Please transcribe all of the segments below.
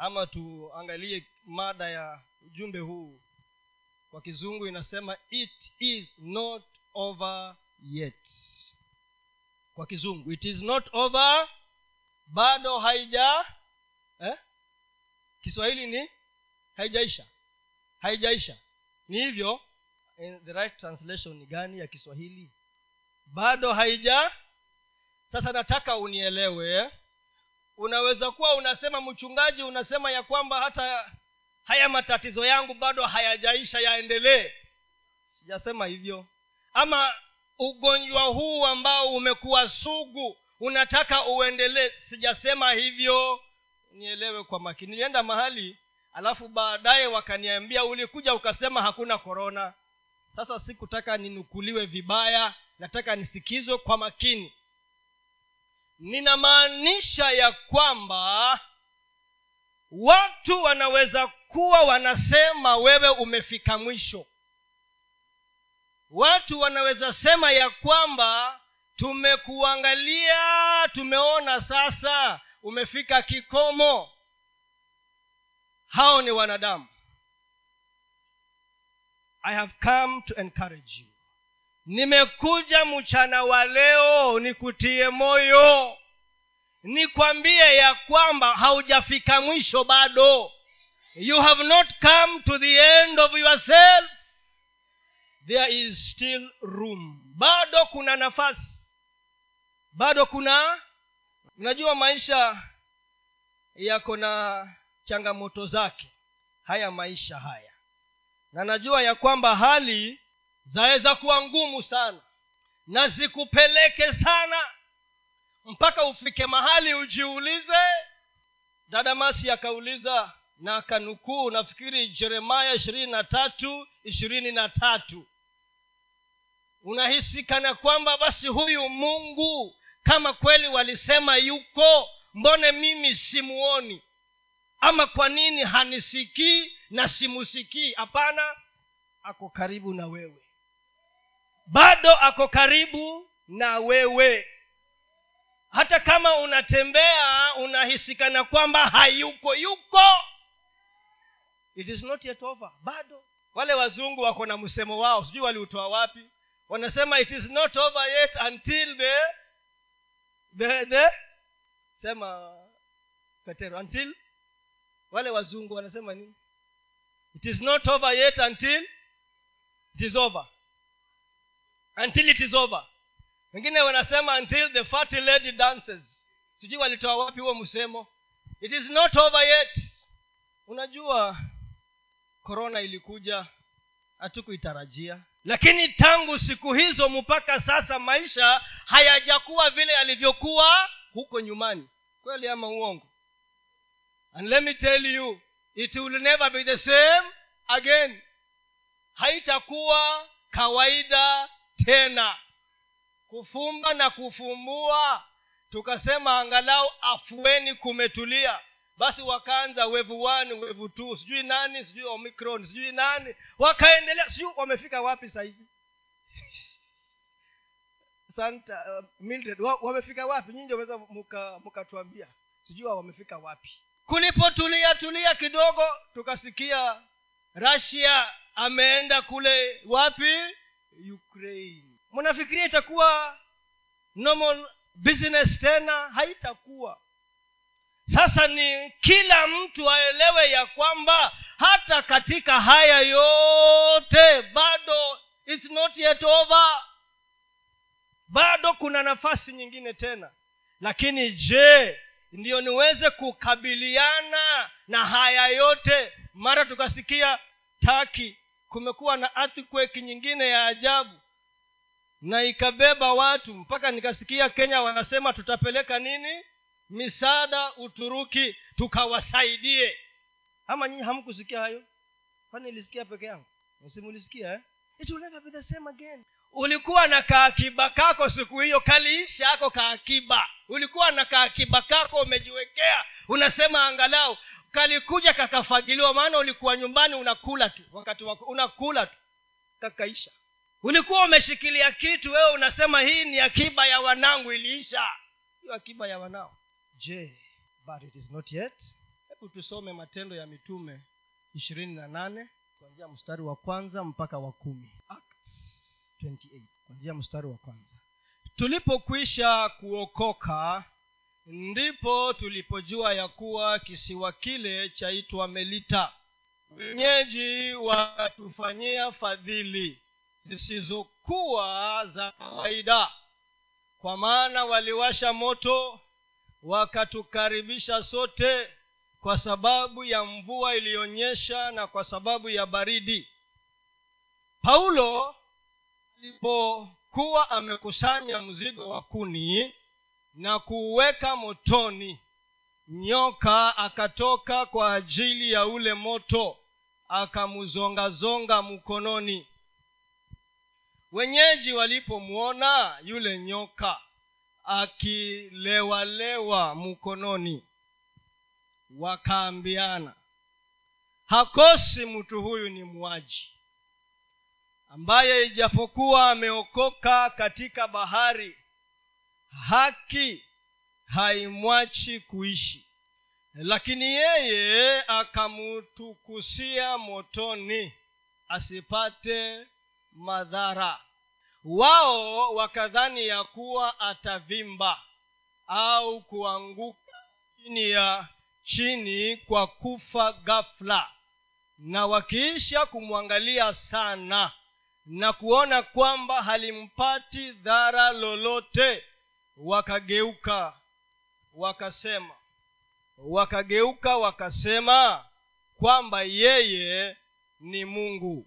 ama tuangalie mada ya ujumbe huu. Kwa kizungu inasema it is not over yet. Kwa kizungu it is not over bado haija eh? kiswahili ni haijaisha. Haijaisha. Ni hivyo in the right translation ni gani ya kiswahili? Bado haija. Sasa nataka unielewe unaweza kuwa unasema mchungaji unasema ya kwamba hata haya matatizo yangu bado hayajaisha yaendelee. Sijasema hivyo. Ama ugonjwa huu ambao umekuwa sugu unataka uendelee sijasema hivyo. Nielewe kwa makini. Nilienda mahali alafu baadaye wakaniambia ulikuja ukasema hakuna korona sasa sikutaka ninukuliwe vibaya nataka nisikizwe kwa makini ninamaanisha ya kwamba watu wanaweza kuwa wanasema wewe umefika mwisho. Watu wanaweza sema ya kwamba tumekuangalia tumeona sasa umefika kikomo. Hao ni wanadamu. I have come to encourage you. Nimekuja mchana wa leo nikutie moyo nikwambie ya kwamba haujafika mwisho bado. You have not come to the end of yourself. There is still room. Bado kuna nafasi. Bado kuna unajua maisha yako na changamoto zake. Haya maisha haya. Na najua ya kwamba hali zaweza kuwa ngumu sana. Na zikupeleke sana mpaka ufike mahali ujiulize. Dada masi akauliza na akanukuu nafikiri jeremaya ishirini na tatu ishirini na tatu. Unahisi kana kwamba basi huyu mungu kama kweli walisema yuko mbone mimi simuoni? Ama kwa nini hanisikii na simusikii? Hapana ako karibu na wewe. Bado ako karibu na wewe hata kama unatembea unahisikana kwamba hayuko yuko. It is not yet over. Bado. Wale wazungu wako na msemo wao. Sijui waliutoa wapi. Wanasema it is not over yet until the the, the sema petero until wale wazungu wanasema nini? It is not over yet until it is over. Until it is over wengine wanasema until the fatty lady dances. Sijui walitoa wapi huo msemo. It is not over yet. Unajua korona ilikuja hatukuitarajia. Lakini tangu siku hizo mpaka sasa maisha hayajakuwa vile yalivyokuwa huko nyumani. Kweli ama uongo? And let me tell you it will never be the same again. Haitakuwa kawaida tena kufumba na kufumbua tukasema angalau afueni kumetulia. Basi wakaanza wevu one wevu two sijui nani sijui omicron sijui nani. Wakaendelea sijui wamefika wapi sahizi santa uh, Mildred, wa, wamefika wapi? Nyinyi waweza mkatuambia sijui wamefika wapi. Kulipotulia tulia kidogo tukasikia rasia ameenda kule wapi? Ukraine mnafikiria itakuwa normal business tena? Haitakuwa. Sasa ni kila mtu aelewe ya kwamba hata katika haya yote bado it's not yet over. Bado kuna nafasi nyingine tena. Lakini je ndiyo niweze kukabiliana na haya yote? Mara tukasikia taki kumekuwa na earthquake nyingine ya ajabu na ikabeba watu mpaka nikasikia kenya wanasema tutapeleka nini? Misaada uturuki tukawasaidie. Ama nyinyi hamkusikia hayo? Kwani ilisikia peke yangu? Simulisikia eh? it will never be the same again. Ulikuwa na kaakiba kako siku hiyo kaliisha ako kaakiba. Ulikuwa na kaakiba kako umejiwekea unasema angalau kalikuja kakafagiliwa maana ulikuwa nyumbani unakula tu wakati wako unakula tu kakaisha ulikuwa umeshikilia kitu wewe unasema hii ni akiba ya wanangu iliisha. Hiyo akiba ya wanao. Je but it is not yet? Hebu tusome matendo ya mitume ishirini na nane kuanzia mstari wa kwanza mpaka wa kumi. Acts 28 kuanzia mstari wa kwanza. Tulipokwisha kuokoka ndipo tulipojua ya kuwa kisiwa kile chaitwa melita. Wenyeji wakatufanyia fadhili zisizokuwa za kawaida. Kwa maana waliwasha moto wakatukaribisha sote kwa sababu ya mvua iliyonyesha na kwa sababu ya baridi. Paulo alipokuwa amekusanya mzigo wa kuni na kuuweka motoni nyoka akatoka kwa ajili ya ule moto akamzongazonga mkononi wenyeji walipomwona yule nyoka akilewalewa mkononi wakaambiana hakosi mtu huyu ni mwaji ambaye ijapokuwa ameokoka katika bahari haki haimwachi kuishi. Lakini yeye akamutukusia motoni asipate madhara. Wao wakadhani ya kuwa atavimba au kuanguka chini ya chini kwa kufa ghafla. Na wakiisha kumwangalia sana na kuona kwamba halimpati dhara lolote wakageuka wakasema wakageuka wakasema kwamba yeye ni mungu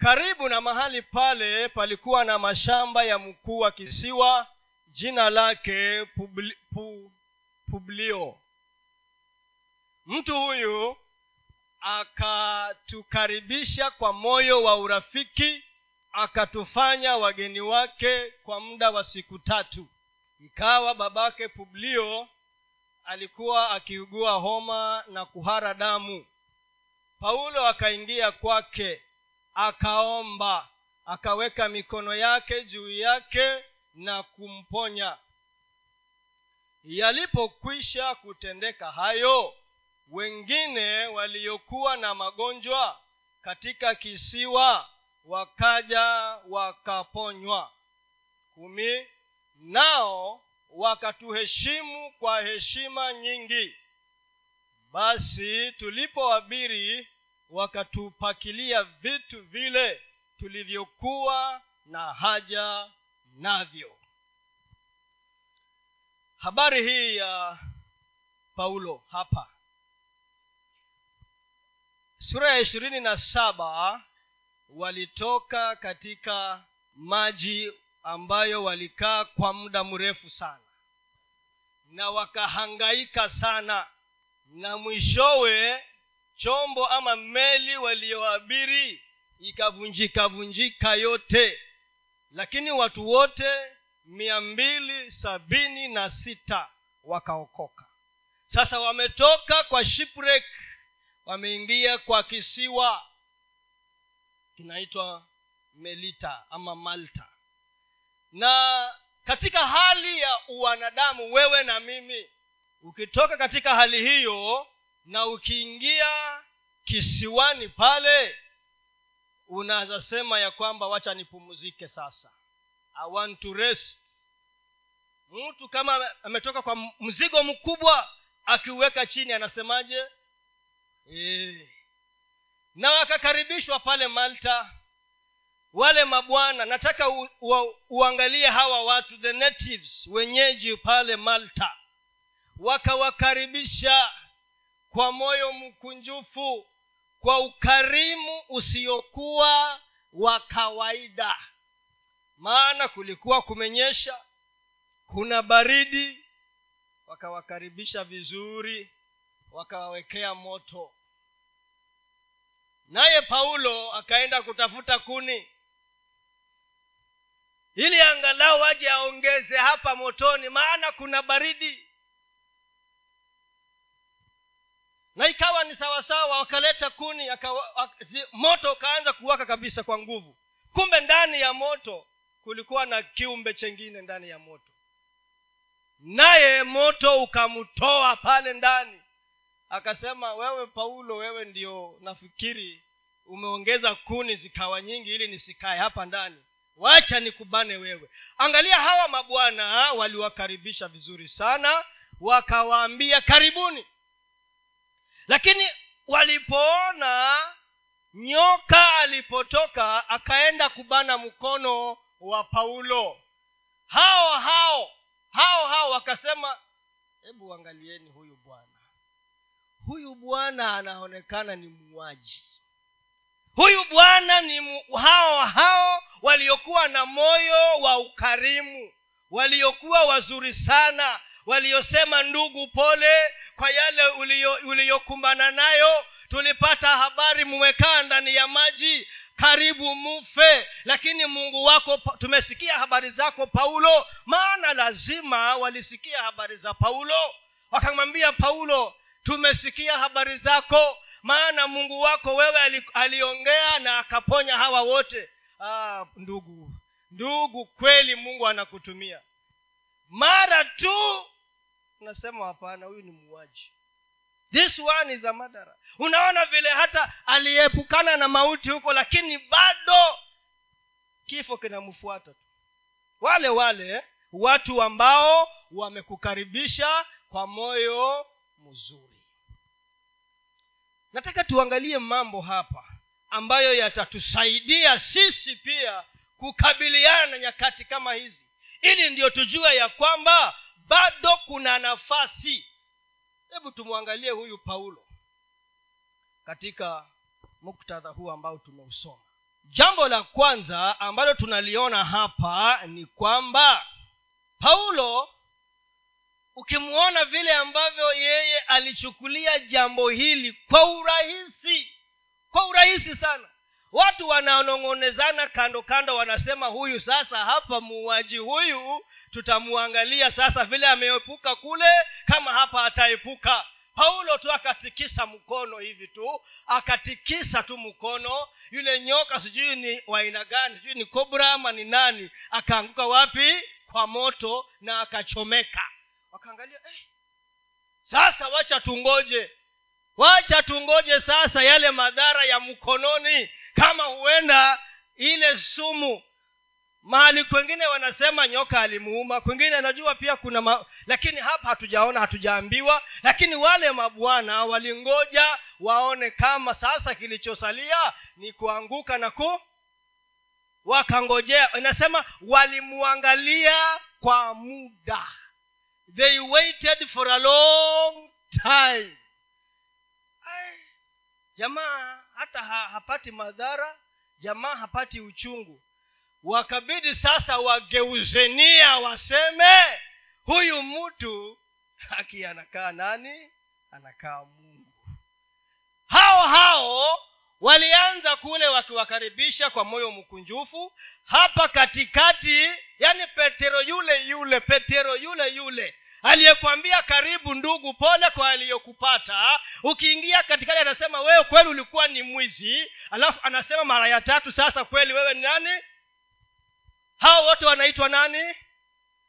karibu na mahali pale palikuwa na mashamba ya mkuu wa kisiwa jina lake Publi, pu, publio. Mtu huyu akatukaribisha kwa moyo wa urafiki akatufanya wageni wake kwa muda wa siku tatu. Ikawa babake publio alikuwa akiugua homa na kuhara damu. Paulo akaingia kwake akaomba akaweka mikono yake juu yake na kumponya. Yalipokwisha kutendeka hayo wengine waliokuwa na magonjwa katika kisiwa wakaja wakaponywa kumi nao wakatuheshimu kwa heshima nyingi. Basi tulipoabiri wakatupakilia vitu vile tulivyokuwa na haja navyo. Habari hii ya paulo hapa. Sura ya ishirini na saba walitoka katika maji ambayo walikaa kwa muda mrefu sana na wakahangaika sana na mwishowe chombo ama meli walioabiri ikavunjika vunjika yote. Lakini watu wote mia mbili sabini na sita wakaokoka. Sasa wametoka kwa shipwreck wameingia kwa kisiwa kinaitwa melita ama malta. Na katika hali ya uwanadamu wewe na mimi ukitoka katika hali hiyo na ukiingia kisiwani pale unaweza sema ya kwamba wacha nipumzike sasa. I want to rest. Mtu kama ametoka kwa mzigo mkubwa akiuweka chini anasemaje? E. na wakakaribishwa pale malta wale mabwana nataka u, u, uangalie hawa watu the natives wenyeji pale malta. Wakawakaribisha kwa moyo mkunjufu kwa ukarimu usiokuwa wa kawaida. Maana kulikuwa kumenyesha kuna baridi wakawakaribisha vizuri wakawawekea moto. Naye paulo akaenda kutafuta kuni ili angalau aje aongeze hapa motoni maana kuna baridi na ikawa ni sawasawa wakaleta kuni akawa, moto ukaanza kuwaka kabisa kwa nguvu. Kumbe ndani ya moto kulikuwa na kiumbe chengine ndani ya moto. Naye moto ukamtoa pale ndani. Akasema wewe paulo wewe ndio nafikiri umeongeza kuni zikawa nyingi ili nisikae hapa ndani. Wacha nikubane wewe. Angalia hawa mabwana waliwakaribisha vizuri sana wakawaambia karibuni lakini walipoona nyoka alipotoka akaenda kubana mkono wa paulo. Hao hao hao hao wakasema hebu angalieni huyu bwana. Huyu bwana anaonekana ni muuaji. Huyu bwana ni mu, hao hao waliokuwa na moyo wa ukarimu waliokuwa wazuri sana waliosema ndugu pole kwa yale uliyokumbana nayo. Tulipata habari mmekaa ndani ya maji karibu mufe. Lakini mungu wako tumesikia habari zako paulo. Maana lazima walisikia habari za paulo. Wakamwambia paulo tumesikia habari zako. Maana mungu wako wewe aliongea na akaponya hawa wote. Ah, ndugu ndugu kweli mungu anakutumia mara tu unasema hapana huyu ni muuaji. This one is a madara unaona vile hata aliyeepukana na mauti huko lakini bado kifo kinamfuata tu. Wale wale watu ambao wamekukaribisha kwa moyo mzuri. Nataka tuangalie mambo hapa ambayo yatatusaidia sisi pia kukabiliana na nyakati kama hizi ili ndio tujue ya kwamba bado kuna nafasi. Hebu tumwangalie huyu paulo katika muktadha huu ambao tumeusoma. Jambo la kwanza ambalo tunaliona hapa ni kwamba paulo ukimwona vile ambavyo yeye alichukulia jambo hili kwa urahisi kwa urahisi sana watu wanaonong'onezana kando kando wanasema huyu sasa hapa muuaji huyu tutamwangalia sasa vile ameepuka kule kama hapa ataepuka. Paulo tu akatikisa mkono hivi tu akatikisa tu mkono. Yule nyoka sijui ni waina gani sijui ni kobra ama ni nani akaanguka wapi? Kwa moto na akachomeka. Wakaangalia eh, sasa wacha tungoje wacha tungoje sasa yale madhara ya mkononi kama huenda ile sumu mahali kwengine wanasema nyoka alimuuma kwengine najua pia kuna ma... lakini hapa hatujaona hatujaambiwa. Lakini wale mabwana walingoja waone kama sasa kilichosalia ni kuanguka na ku wakangojea. Inasema walimwangalia kwa muda. They waited for a long time. Jamaa hata ha, hapati madhara jamaa hapati uchungu. Wakabidi sasa wageuzenia waseme huyu mtu haki anakaa nani? Anakaa mungu. Hao hao walianza kule wakiwakaribisha kwa moyo mkunjufu. Hapa katikati yani petero yule yule petero yule yule aliyekwambia karibu ndugu pole kwa aliyokupata. Ukiingia katikati anasema wewe kweli ulikuwa ni mwizi. Alafu anasema mara ya tatu sasa kweli wewe ni nani? Hao wote wanaitwa nani?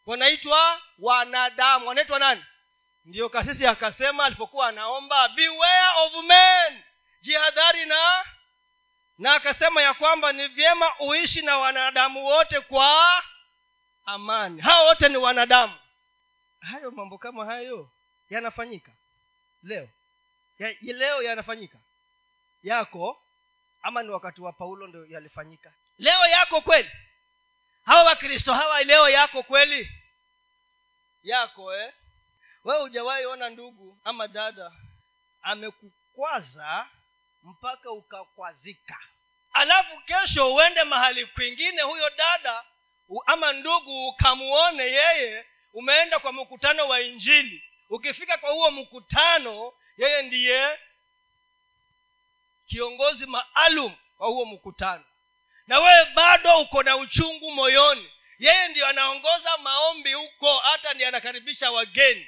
Wanaitwa wanadamu. Wanaitwa nani? Ndiyo kasisi akasema alipokuwa anaomba beware of men. Jihadhari na na akasema ya kwamba ni vyema uishi na wanadamu wote kwa amani. Hao wote ni wanadamu hayo mambo kama hayo yanafanyika. Leo. Ya, leo yanafanyika. Yako ama ni wakati wa paulo ndio yalifanyika? Leo yako kweli? Hawa wakristo hawa leo yako kweli? Yako eh? Wewe hujawahi ona ndugu ama dada amekukwaza mpaka ukakwazika. Alafu kesho uende mahali kwingine huyo dada ama ndugu ukamuone yeye umeenda kwa mkutano wa injili. Ukifika kwa huo mkutano yeye ndiye kiongozi maalum wa huo mkutano. Na wewe bado uko na uchungu moyoni. Yeye ndio anaongoza maombi huko hata ndiye anakaribisha wageni.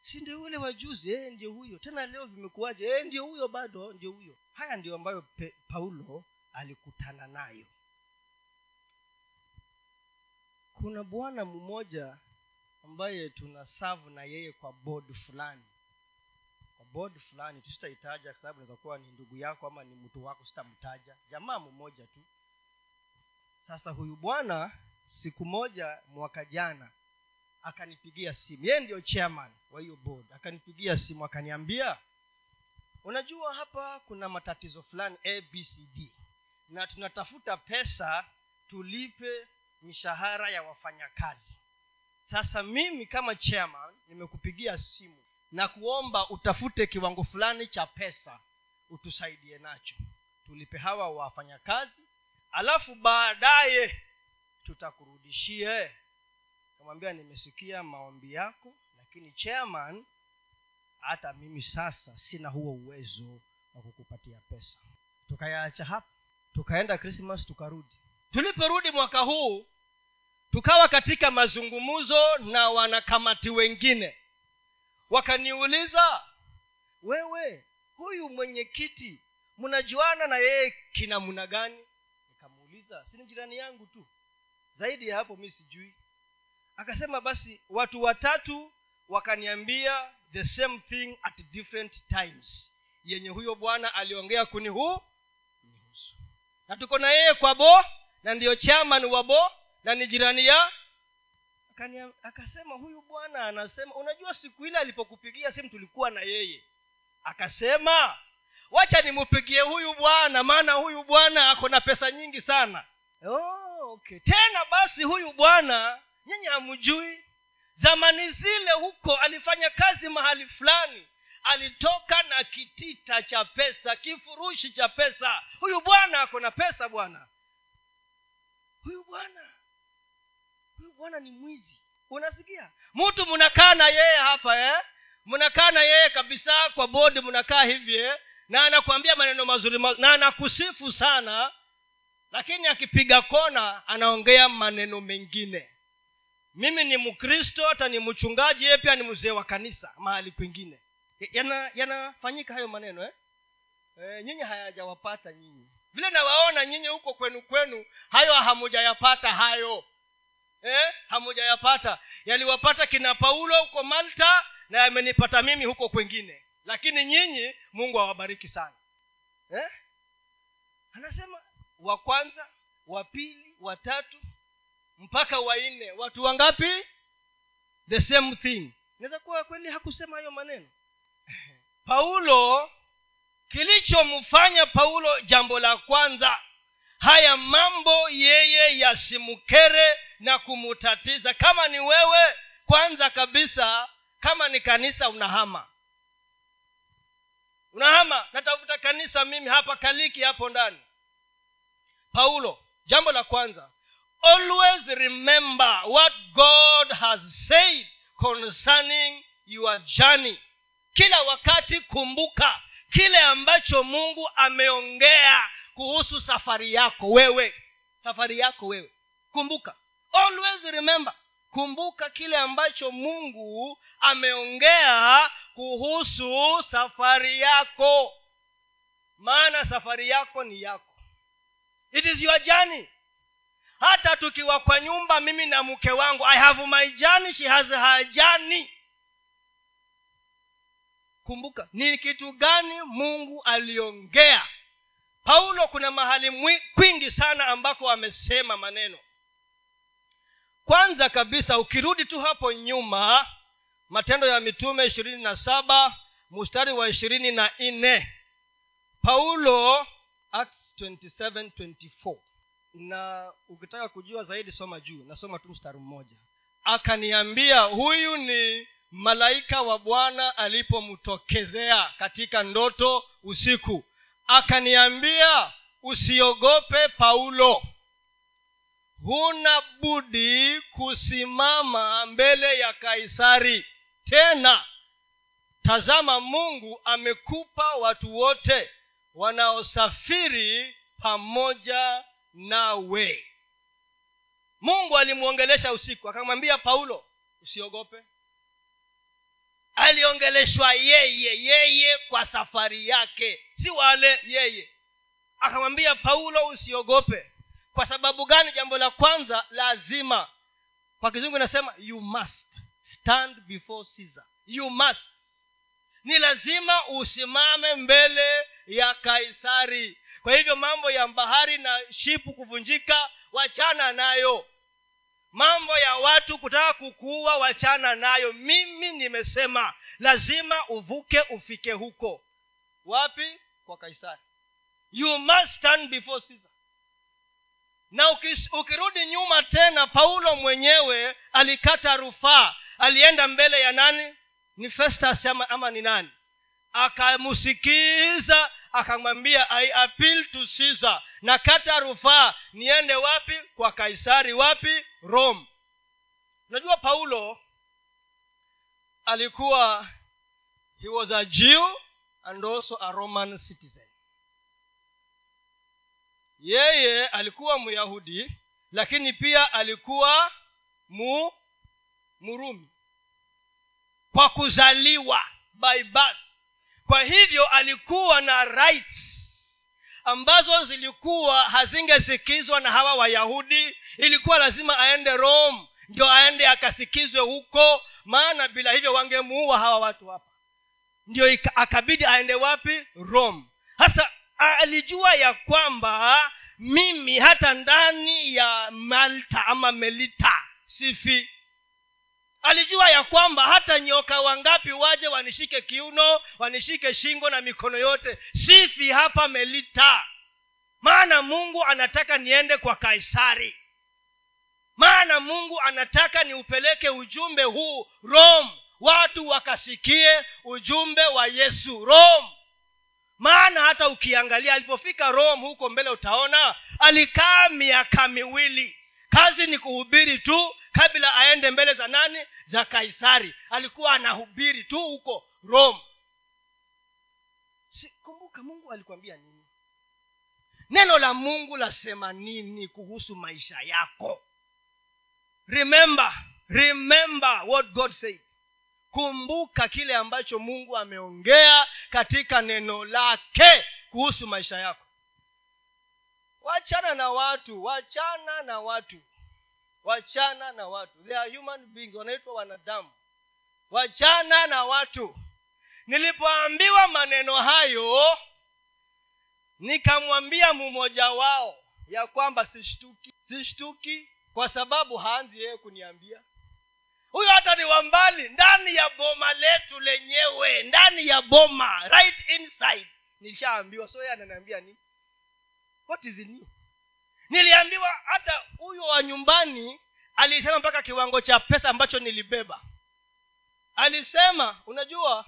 Si ndio ule wajuzi yeye ndio huyo. Tena leo vimekuwaje? Yeye ndio huyo bado ndio huyo. Haya ndio ambayo pe, paulo alikutana nayo. Kuna bwana mmoja ambaye tuna savu na yeye kwa bod fulani. Kwa bod fulani tusitaitaja kwa sababu naweza kuwa ni ndugu yako ama ni mtu wako sitamtaja. Jamaa mmoja tu. Sasa huyu bwana siku moja mwaka jana akanipigia simu. Yeye ndio chairman wa hiyo board. Akanipigia simu akaniambia unajua hapa kuna matatizo fulani abcd na tunatafuta pesa tulipe mishahara ya wafanyakazi sasa mimi kama chairman nimekupigia simu na kuomba utafute kiwango fulani cha pesa utusaidie nacho. Tulipe hawa wafanyakazi alafu baadaye tutakurudishie. Kamwambia nimesikia maombi yako lakini chairman hata mimi sasa sina huo uwezo wa kukupatia pesa. Tukayaacha hapa tukaenda krismas tukarudi. Tuliporudi mwaka huu tukawa katika mazungumzo na wanakamati wengine. Wakaniuliza wewe huyu mwenyekiti mnajuana na yeye kinamna gani? Nikamuuliza sini jirani yangu tu. Zaidi ya hapo mi sijui. Akasema basi watu watatu wakaniambia the same thing at different times. Yenye huyo bwana aliongea kuni huu na tuko na yeye kwa bo na ndiyo chairman wa bo na ni jirani ya? Akania, akasema huyu bwana anasema unajua siku ile alipokupigia simu tulikuwa na yeye. Akasema wacha nimupigie huyu bwana maana huyu bwana ako na pesa nyingi sana. Oh, okay. Tena basi huyu bwana nyinyi hamjui zamani zile huko alifanya kazi mahali fulani alitoka na kitita cha pesa kifurushi cha pesa. Huyu bwana ako na pesa bwana. Huyu bwana bwana ni mwizi. Unasikia? Mtu mnakaa na yeye hapa eh? Mnakaa na yeye kabisa kwa bodi mnakaa hivi eh? na anakuambia maneno mazuri ma- na anakusifu sana lakini akipiga kona anaongea maneno mengine. Mimi ni mkristo hata ni mchungaji yeye pia ni mzee wa kanisa mahali kwingine. Yana hayo maneno eh? e, nyinyi hayajawapata nyinyi. Vile nawaona nyinyi huko kwenu kwenu hayo hamujayapata hayo eh? hamujayapata. Yaliwapata kina paulo huko malta na yamenipata mimi huko kwengine lakini nyinyi mungu awabariki sana. Eh? anasema wa kwanza wa pili wa tatu mpaka wanne watu wangapi? The same thing. Naweza kuwa kweli hakusema hayo maneno. Paulo kilichomfanya paulo jambo la kwanza haya mambo yeye yasimkere na kumutatiza. Kama ni wewe kwanza kabisa kama ni kanisa unahama. Unahama. Natafuta kanisa mimi hapa kaliki hapo ndani. Paulo jambo la kwanza. Always remember what god has said concerning your journey. Kila wakati kumbuka kile ambacho mungu ameongea kuhusu safari yako wewe. Safari yako wewe. Kumbuka always remember kumbuka kile ambacho mungu ameongea kuhusu safari yako. Maana safari yako ni yako. It is your journey. Hata tukiwa kwa nyumba mimi na mke wangu i have my journey she has her journey. Kumbuka ni kitu gani mungu aliongea? Paulo kuna mahali kwingi sana ambako amesema maneno kwanza kabisa ukirudi tu hapo nyuma matendo ya mitume ishirini na saba mstari wa ishirini na nne paulo acts 27, 24 na ukitaka kujua zaidi soma juu nasoma tu mstari mmoja. Akaniambia huyu ni malaika wa bwana alipomtokezea katika ndoto usiku. Akaniambia usiogope paulo huna budi kusimama mbele ya kaisari. Tena tazama mungu amekupa watu wote wanaosafiri pamoja nawe. Mungu alimwongelesha usiku akamwambia paulo usiogope. Aliongeleshwa yeye yeye kwa safari yake si wale yeye. Akamwambia paulo usiogope kwa sababu gani jambo la kwanza? Lazima. Kwa kizungu inasema you must stand before caesar. You must. Ni lazima usimame mbele ya kaisari. Kwa hivyo mambo ya bahari na shipu kuvunjika wachana nayo. Mambo ya watu kutaka kukuua wachana nayo. Mimi nimesema lazima uvuke ufike huko. Wapi? Kwa kaisari. You must stand before Caesar na ukirudi nyuma tena paulo mwenyewe alikata rufaa. Alienda mbele ya nani? Ni festus ama, ama ni nani? Akamsikiza akamwambia i appeal to caesar. Na kata rufaa niende wapi? Kwa kaisari wapi? Rome. Unajua paulo alikuwa he was a jew and also a roman citizen yeye alikuwa myahudi lakini pia alikuwa mu murumi. Kwa kuzaliwa by birth. Kwa hivyo alikuwa na rights ambazo zilikuwa hazingesikizwa na hawa wayahudi. Ilikuwa lazima aende rome ndio aende akasikizwe huko maana bila hivyo wangemuua hawa watu hapa. Ndio akabidi aende wapi? Rome. Hasa alijua ya kwamba mimi hata ndani ya malta ama melita sifi. Alijua ya kwamba hata nyoka wangapi waje wanishike kiuno wanishike shingo na mikono yote sifi hapa melita. Maana mungu anataka niende kwa kaisari. Maana mungu anataka niupeleke ujumbe huu rome. Watu wakasikie ujumbe wa yesu. Rome maana hata ukiangalia alipofika rome huko mbele utaona alikaa miaka miwili. Kazi ni kuhubiri tu kabla aende mbele za nani? Za kaisari. Alikuwa anahubiri tu huko rome. Si, kumbuka mungu alikwambia nini? Neno la mungu lasema nini kuhusu maisha yako? Remember remember what god said kumbuka kile ambacho mungu ameongea katika neno lake kuhusu maisha yako. Wachana na watu wachana na watu wachana na watu. They are human beings wanaitwa wanadamu. Wachana na watu. Nilipoambiwa maneno hayo nikamwambia mmoja wao ya kwamba sishtuki sishtuki kwa sababu haanzi yeye kuniambia huyo hata ni wa mbali ndani ya boma letu lenyewe ndani ya boma right inside. Nishaambiwa so ananiambia nini? What is new niliambiwa hata huyo wa nyumbani alisema mpaka kiwango cha pesa ambacho nilibeba. Alisema unajua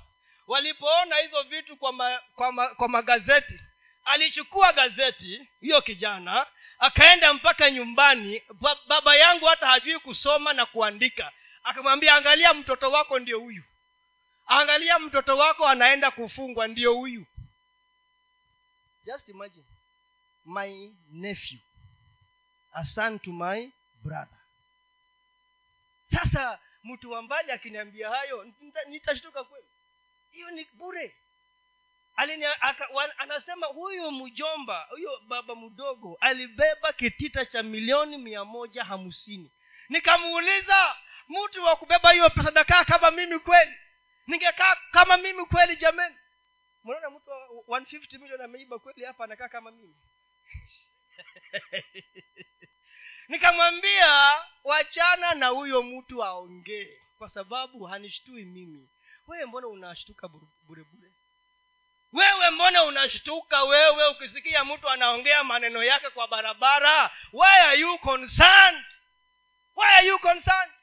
walipoona hizo vitu kwa, ma, kwa, ma, kwa magazeti alichukua gazeti hiyo kijana akaenda mpaka nyumbani. Baba yangu hata hajui kusoma na kuandika akamwambia angalia mtoto wako ndio huyu. Angalia mtoto wako anaenda kufungwa ndio huyu. Just imagine my nephew a son to my brother. Sasa mtu wa mbali akiniambia hayo nitashtuka kweli. Hiyo ni bure. Alini, aka, wan, anasema huyu mjomba huyo baba mdogo alibeba kitita cha milioni mia moja hamsini. Nikamuuliza mtu wa kubeba hiyo pesa nakaa kama mimi kweli? Ningekaa kama mimi kweli jamani. Mnaona mtu wa 150 milioni ameiba kweli hapa anakaa kama mimi? Nikamwambia wachana na huyo mtu aongee kwa sababu hanishtui mimi. Wewe mbona unashtuka burebure wewe mbona unashtuka wewe ukisikia mtu anaongea maneno yake kwa barabara? Why are you concerned? Why are you concerned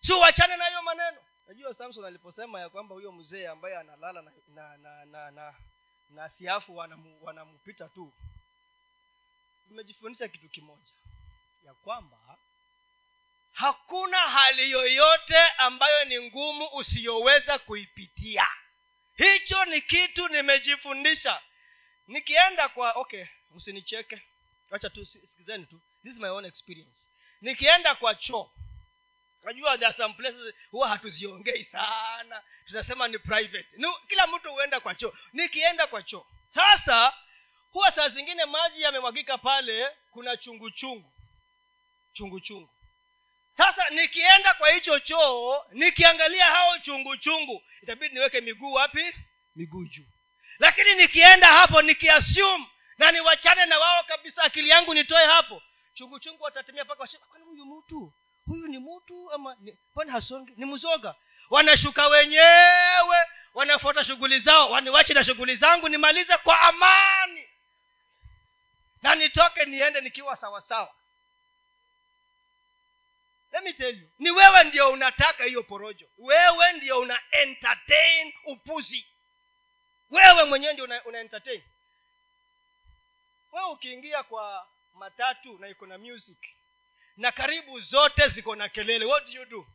si wachane na hiyo maneno. Najua samson aliposema ya kwamba huyo mzee ambaye analala na na na na, na, na siafu wanamupita wanamu tu. Imejifundisha kitu kimoja. Ya kwamba hakuna hali yoyote ambayo ni ngumu usiyoweza kuipitia. Hicho ni kitu nimejifundisha. Nikienda kwa okay msinicheke. Wacha tu sikizeni tu. This is my own experience. Nikienda kwa choo najua there are some places huwa hatuziongei sana. Tunasema ni private. Ni, kila mtu huenda kwa choo. Nikienda kwa choo. Sasa huwa saa zingine maji yamemwagika pale kuna chungu chungu chungu sasa nikienda kwa hicho choo nikiangalia hao chungu chungu itabidi niweke miguu wapi? Miguu juu. Lakini nikienda hapo nikiassume na niwachane na wao kabisa akili yangu nitoe hapo chungu chungu mpaka huyu mtu huyu ni mtu ama kwani hasongi ni mzoga? Wanashuka wenyewe wanafuata shughuli zao waniwache na shughuli zangu nimalize kwa amani. Na nitoke niende nikiwa sawasawa. Let me tell you ni wewe ndio unataka hiyo porojo. Wewe ndio una entertain upuzi. Wewe mwenyewe ndio una, una entertain. Wewe ukiingia kwa matatu na iko na music na karibu zote ziko na kelele. What do you do?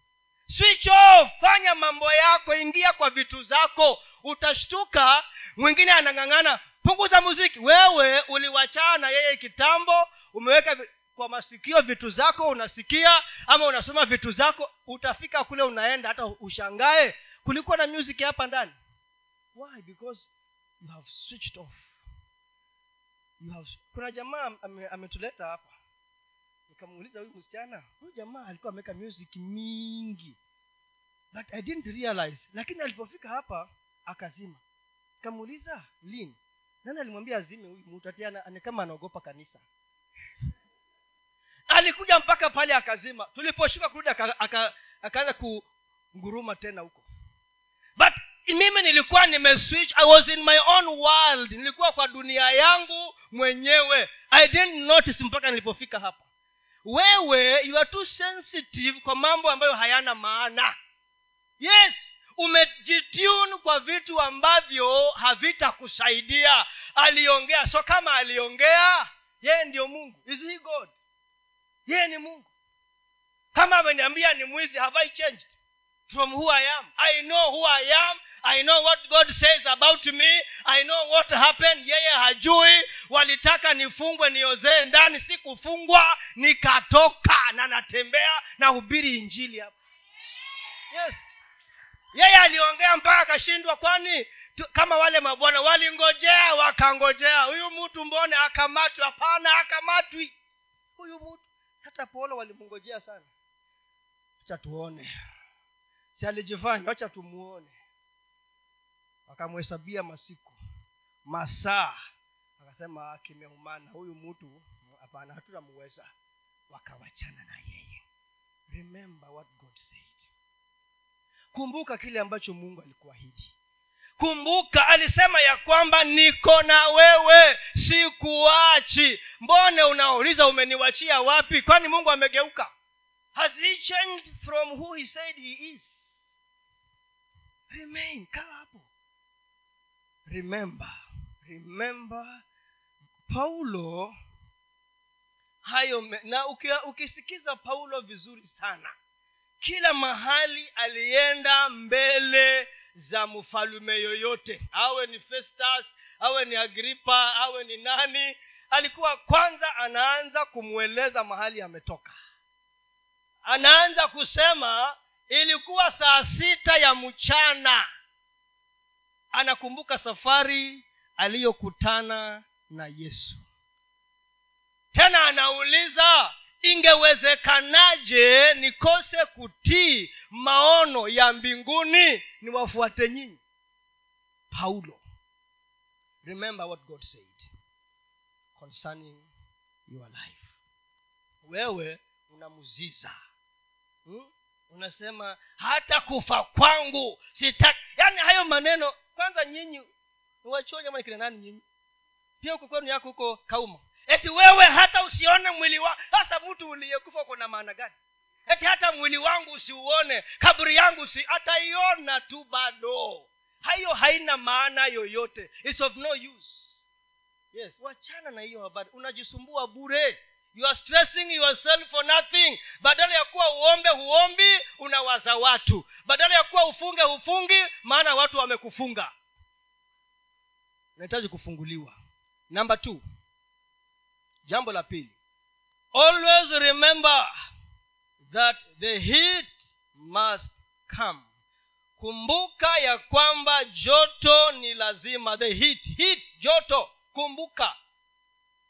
Switch off. Fanya mambo yako. Ingia kwa vitu zako. Utashtuka. Mwingine anang'ang'ana. Punguza muziki. Wewe uliwachana yeye kitambo. Umeweka kwa masikio vitu zako unasikia ama unasoma vitu zako utafika kule unaenda hata ushangae. Kulikuwa na music hapa ndani. Why? Because you have switched off. You have kuna jamaa ametuleta ame hapa nikamuuliza huyu msichana huyu jamaa alikuwa ameweka music mingi. But i didn't realize. Lakini alipofika hapa akazima. Nikamuuliza lin nani alimwambia azime huyu mtu ati kama anaogopa kanisa? Alikuja mpaka pale akazima. Tuliposhuka kurudi akaanza kunguruma tena huko. But mimi nilikuwa nimeswitch i was in my own world. Nilikuwa kwa dunia yangu mwenyewe. I didn't notice mpaka nilipofika hapa wewe you are too sensitive kwa mambo ambayo hayana maana. Yes umejitune kwa vitu ambavyo havitakusaidia. Aliongea so kama aliongea yeye ndio mungu. Is he god? Yeye ni mungu. Kama ameniambia ni mwizi have i changed? From who i am? I know who i am i know what god says about me. I know what happened. Yeye hajui. Walitaka nifungwe niozee ndani. Si kufungwa nikatoka na natembea na hubiri injili hapa. Yes. Yeye aliongea mpaka akashindwa. Kwani kama wale mabwana walingojea wakangojea. Huyu mtu mbone akamatwi hapana akamatwi. Huyu mtu. Hata polo walimngojea sana. Wacha tuone. Si alijifanya wacha tumuone wakamhesabia masiku masaa. Akasema kimeumana huyu mtu hapana hatutamuweza wakawachana na yeye. Remember what god said. Kumbuka kile ambacho mungu alikuahidi. Kumbuka alisema ya kwamba niko na wewe sikuachi. Mbone unauliza umeniwachia wapi? Kwani mungu amegeuka? Has he changed from who he said he is? Remain kaa hapo remember remember paulo hayo na ukisikiza paulo vizuri sana kila mahali alienda mbele za mfalume yoyote awe ni festus awe ni agripa awe ni nani alikuwa kwanza anaanza kumweleza mahali ametoka. Anaanza kusema ilikuwa saa sita ya mchana anakumbuka safari aliyokutana na yesu. Tena anauliza ingewezekanaje nikose kutii maono ya mbinguni? Niwafuate nyinyi. Paulo remember what god said concerning your life. Wewe unamuziza. Hmm? unasema hata kufa kwangu sitaki. Yaani hayo maneno kwanza nyinyi niwachuo jamani kina nani nyinyi? Pia huko kwenu yako huko kauma. Eti wewe hata usione mwili wa sasa mtu uliyekufa uko na maana gani? Eti hata mwili wangu usiuone kaburi yangu si ataiona tu bado. Hayo haina maana yoyote. It's of no use. Yes wachana na hiyo habari. Unajisumbua bure you are stressing yourself for nothing. Badala ya kuwa uombe huombi unawaza watu. Badala ya kuwa ufunge hufungi maana watu wamekufunga. Unahitaji kufunguliwa. Namba t jambo la pili. Always remember that the heat must come. Kumbuka ya kwamba joto ni lazima. The heat heat joto. Kumbuka.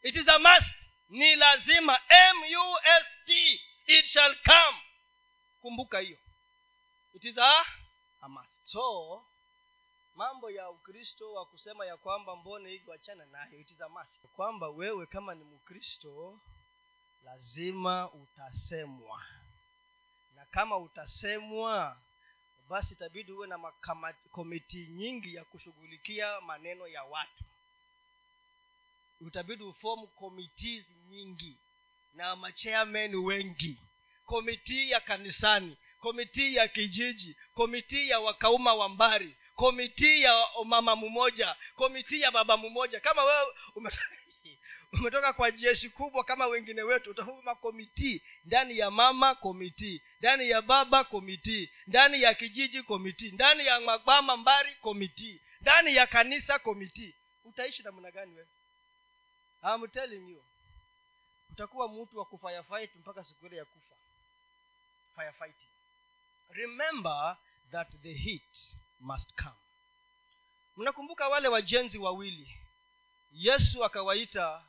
It is a must ni lazima must it shall come. Kumbuka hiyo. It is a, a must. so mambo ya ukristo wa kusema ya kwamba mbone hiki wachana nayo. Kwamba wewe kama ni mkristo lazima utasemwa. Na kama utasemwa basi itabidi uwe na komiti nyingi ya kushughulikia maneno ya watu utabidi ufomu committees nyingi na machairmen wengi. Komiti ya kanisani komiti ya kijiji komiti ya wakauma wa mbari komiti ya mama mmoja komiti ya baba mmoja. Kama wewe umetoka kwa jeshi kubwa kama wengine wetu utafuma komiti ndani ya mama komiti ndani ya baba komiti ndani ya kijiji komiti ndani ya mabama mbari komiti ndani ya kanisa komiti utaishi namna gani wewe I'm telling you utakuwa mtu wa kufirefight mpaka siku ile ya kufa. Firefighting remember that the heat must come. Mnakumbuka wale wajenzi wawili? Yesu akawaita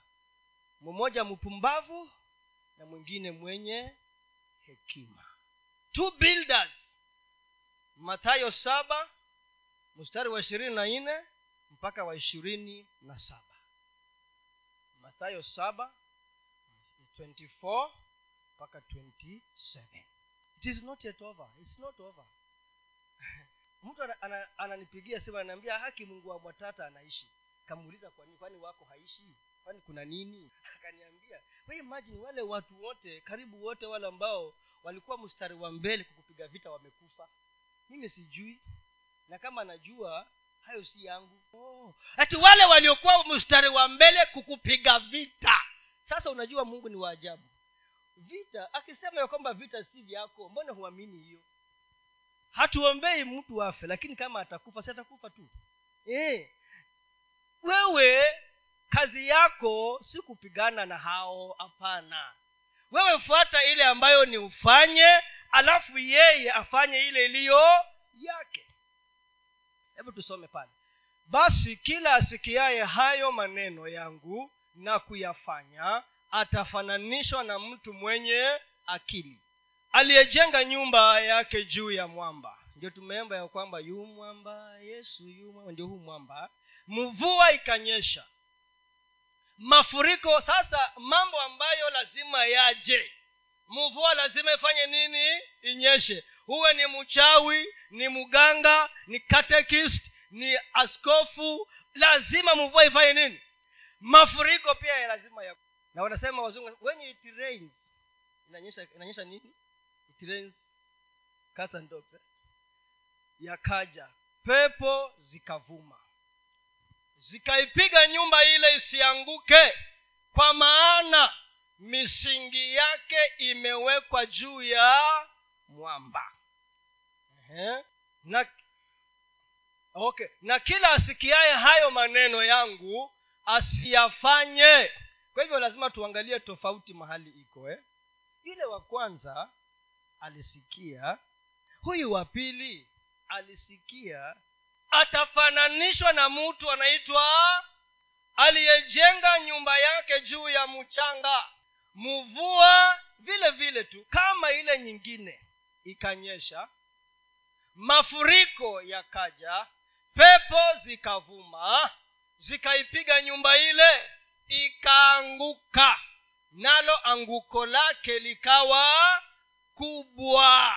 mmoja mpumbavu na mwingine mwenye hekima. Two builders. Mathayo saba mstari wa ishirini na nne mpaka wa ishirini na saba mathayo saba 24 mpaka 27 it is not yet over. It's not over. Mtu ananipigia ana, ana simu ananiambia haki mungu wa mwatata anaishi. Kamuuliza kwa nini kwani wako haishi? Kwani kuna nini? Akaniambia we imagine wale watu wote karibu wote wale ambao walikuwa mstari wa mbele kukupiga vita wamekufa. Mimi sijui. Na kama najua hayo si yangu. Oh. ati wale waliokuwa mstari wa mbele kukupiga vita. Sasa unajua mungu ni waajabu vita akisema ya kwamba vita si vyako mbona huamini hiyo? Hatuombei mtu afe lakini kama atakufa si atakufa tu. E, wewe kazi yako si kupigana na hao hapana. Wewe fuata ile ambayo ni ufanye alafu yeye afanye ile iliyo yake hebu tusome pale. Basi kila asikiaye hayo maneno yangu na kuyafanya atafananishwa na mtu mwenye akili aliyejenga nyumba yake juu ya mwamba. Ndio tumeemba ya kwamba yu mwamba yesu yu ndio huu mwamba. Mvua ikanyesha. Mafuriko sasa mambo ambayo lazima yaje. Mvua lazima ifanye nini? Inyeshe huwe ni mchawi ni mganga ni katekist ni askofu. Lazima mvua ifanye nini? Mafuriko pia ya lazima ya na wanasema wazungu when it rains inanyesha inanyesha nini? It rains cats eh? yakaja pepo zikavuma. Zikaipiga nyumba ile isianguke kwa maana misingi yake imewekwa juu ya mwamba na okay. Na kila asikiaye hayo maneno yangu asiyafanye. Kwa hivyo lazima tuangalie tofauti mahali iko eh? yule wa kwanza alisikia huyu wa pili alisikia atafananishwa na mtu anaitwa aliyejenga nyumba yake juu ya mchanga. Mvua vile vile tu kama ile nyingine ikanyesha mafuriko yakaja pepo zikavuma zikaipiga nyumba ile ikaanguka. Nalo anguko lake likawa kubwa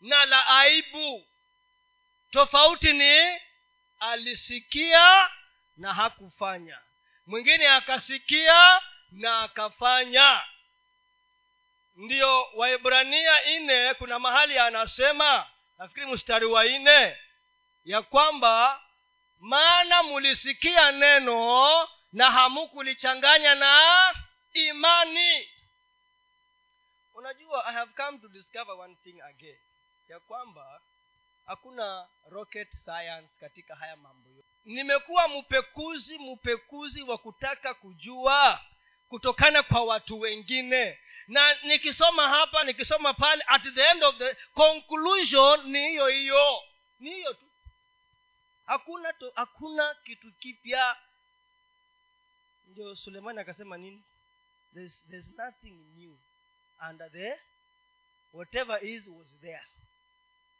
na la aibu. Tofauti ni alisikia na hakufanya. Mwingine akasikia na akafanya. Ndiyo waibrania nne kuna mahali anasema nafikiri mstari wa nne ya kwamba maana mulisikia neno na hamukulichanganya na imani. Unajua i have come to discover one thing again. Ya kwamba hakuna rocket science katika haya mambo yote. Nimekuwa mpekuzi mpekuzi wa kutaka kujua kutokana kwa watu wengine na nikisoma hapa nikisoma pale at the end of the conclusion ni hiyo hiyo. Ni hiyo tu. Hakuna to, hakuna kitu kipya. Ndio sulemani akasema nini? There's, there's nothing new. Under the whatever is was there.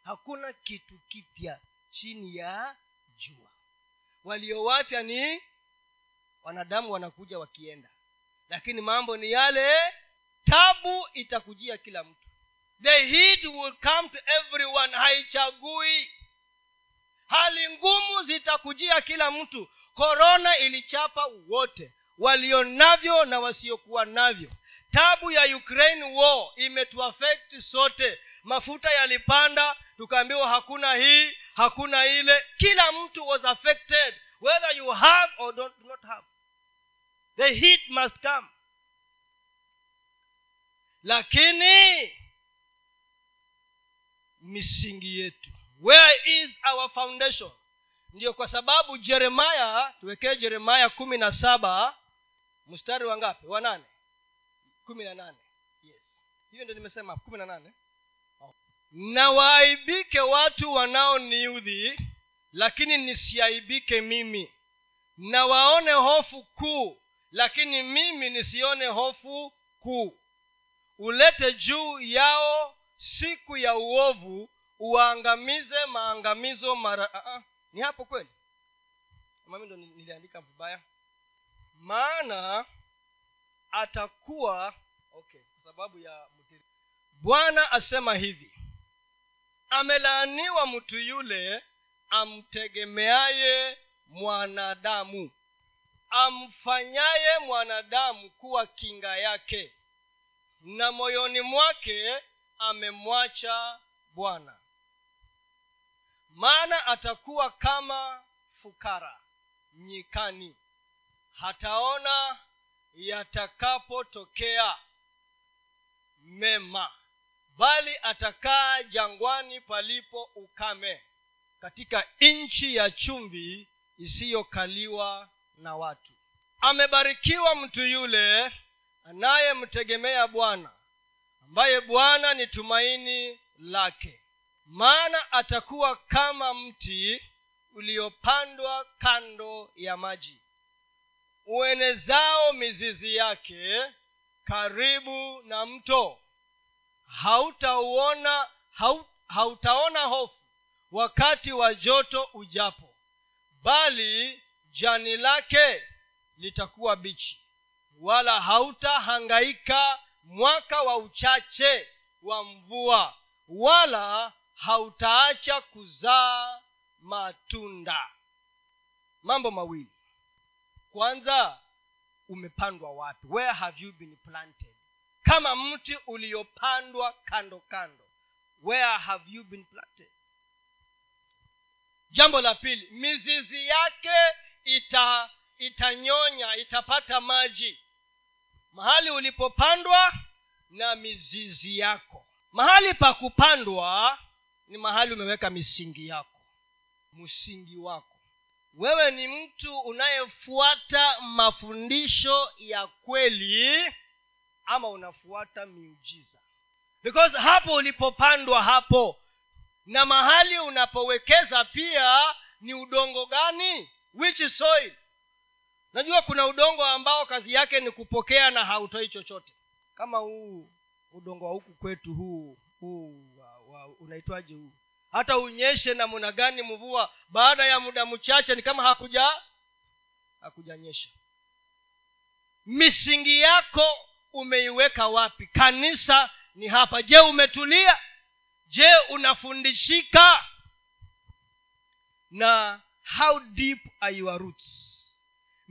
Hakuna kitu kipya chini ya jua. Waliowapya ni wanadamu wanakuja wakienda. Lakini mambo ni yale tabu itakujia kila mtu. The heat will come to everyone. Haichagui. Hali ngumu zitakujia kila mtu. Korona ilichapa wote walionavyo na wasiokuwa navyo. Tabu ya ukraine war imetuafekti sote. Mafuta yalipanda tukaambiwa hakuna hii hakuna ile. Kila mtu was affected whether you have or don't, not have. The heat must come lakini misingi yetu where is our foundation? Ndiyo kwa sababu jeremaya tuwekee jeremaya kumi na saba mstari wa ngapi? Wa nane? Kumi na nane. Yes. Hiyo ndio nimesema kumi na nane. Na waaibike watu wanaoniudhi lakini nisiaibike mimi. Na waone hofu kuu lakini mimi nisione hofu kuu ulete juu yao siku ya uovu uwaangamize maangamizo mara uh-uh. ni hapo kweli? Mami ndo niliandika vibaya? Maana atakuwa okay kwa sababu ya bwana asema hivi amelaaniwa mtu yule amtegemeaye mwanadamu amfanyaye mwanadamu kuwa kinga yake na moyoni mwake amemwacha bwana. Maana atakuwa kama fukara nyikani. Hataona yatakapotokea mema bali atakaa jangwani palipo ukame katika nchi ya chumvi isiyokaliwa na watu. Amebarikiwa mtu yule anayemtegemea bwana ambaye bwana ni tumaini lake. Maana atakuwa kama mti uliopandwa kando ya maji uenezao mizizi yake karibu na mto. Hautauona haut, hautaona hofu wakati wa joto ujapo bali jani lake litakuwa bichi wala hautahangaika mwaka wa uchache wa mvua wala hautaacha kuzaa matunda. Mambo mawili. Kwanza umepandwa wapi? Where have you been planted? Kama mti uliopandwa kando kando where have you been planted? Jambo la pili mizizi yake ita itanyonya itapata maji mahali ulipopandwa na mizizi yako. Mahali pa kupandwa ni mahali umeweka misingi yako msingi wako. Wewe ni mtu unayefuata mafundisho ya kweli ama unafuata miujiza. Because hapo ulipopandwa hapo na mahali unapowekeza pia ni udongo gani? Which soil najua kuna udongo ambao kazi yake ni kupokea na hautoi chochote. Kama huu udongo wa huku kwetu huu huu unaitwaje huu? Hata unyeshe namna gani mvua baada ya muda mchache ni kama hakuja hakujanyesha. Misingi yako umeiweka wapi? Kanisa ni hapa. Je umetulia? Je unafundishika? Na how deep are your roots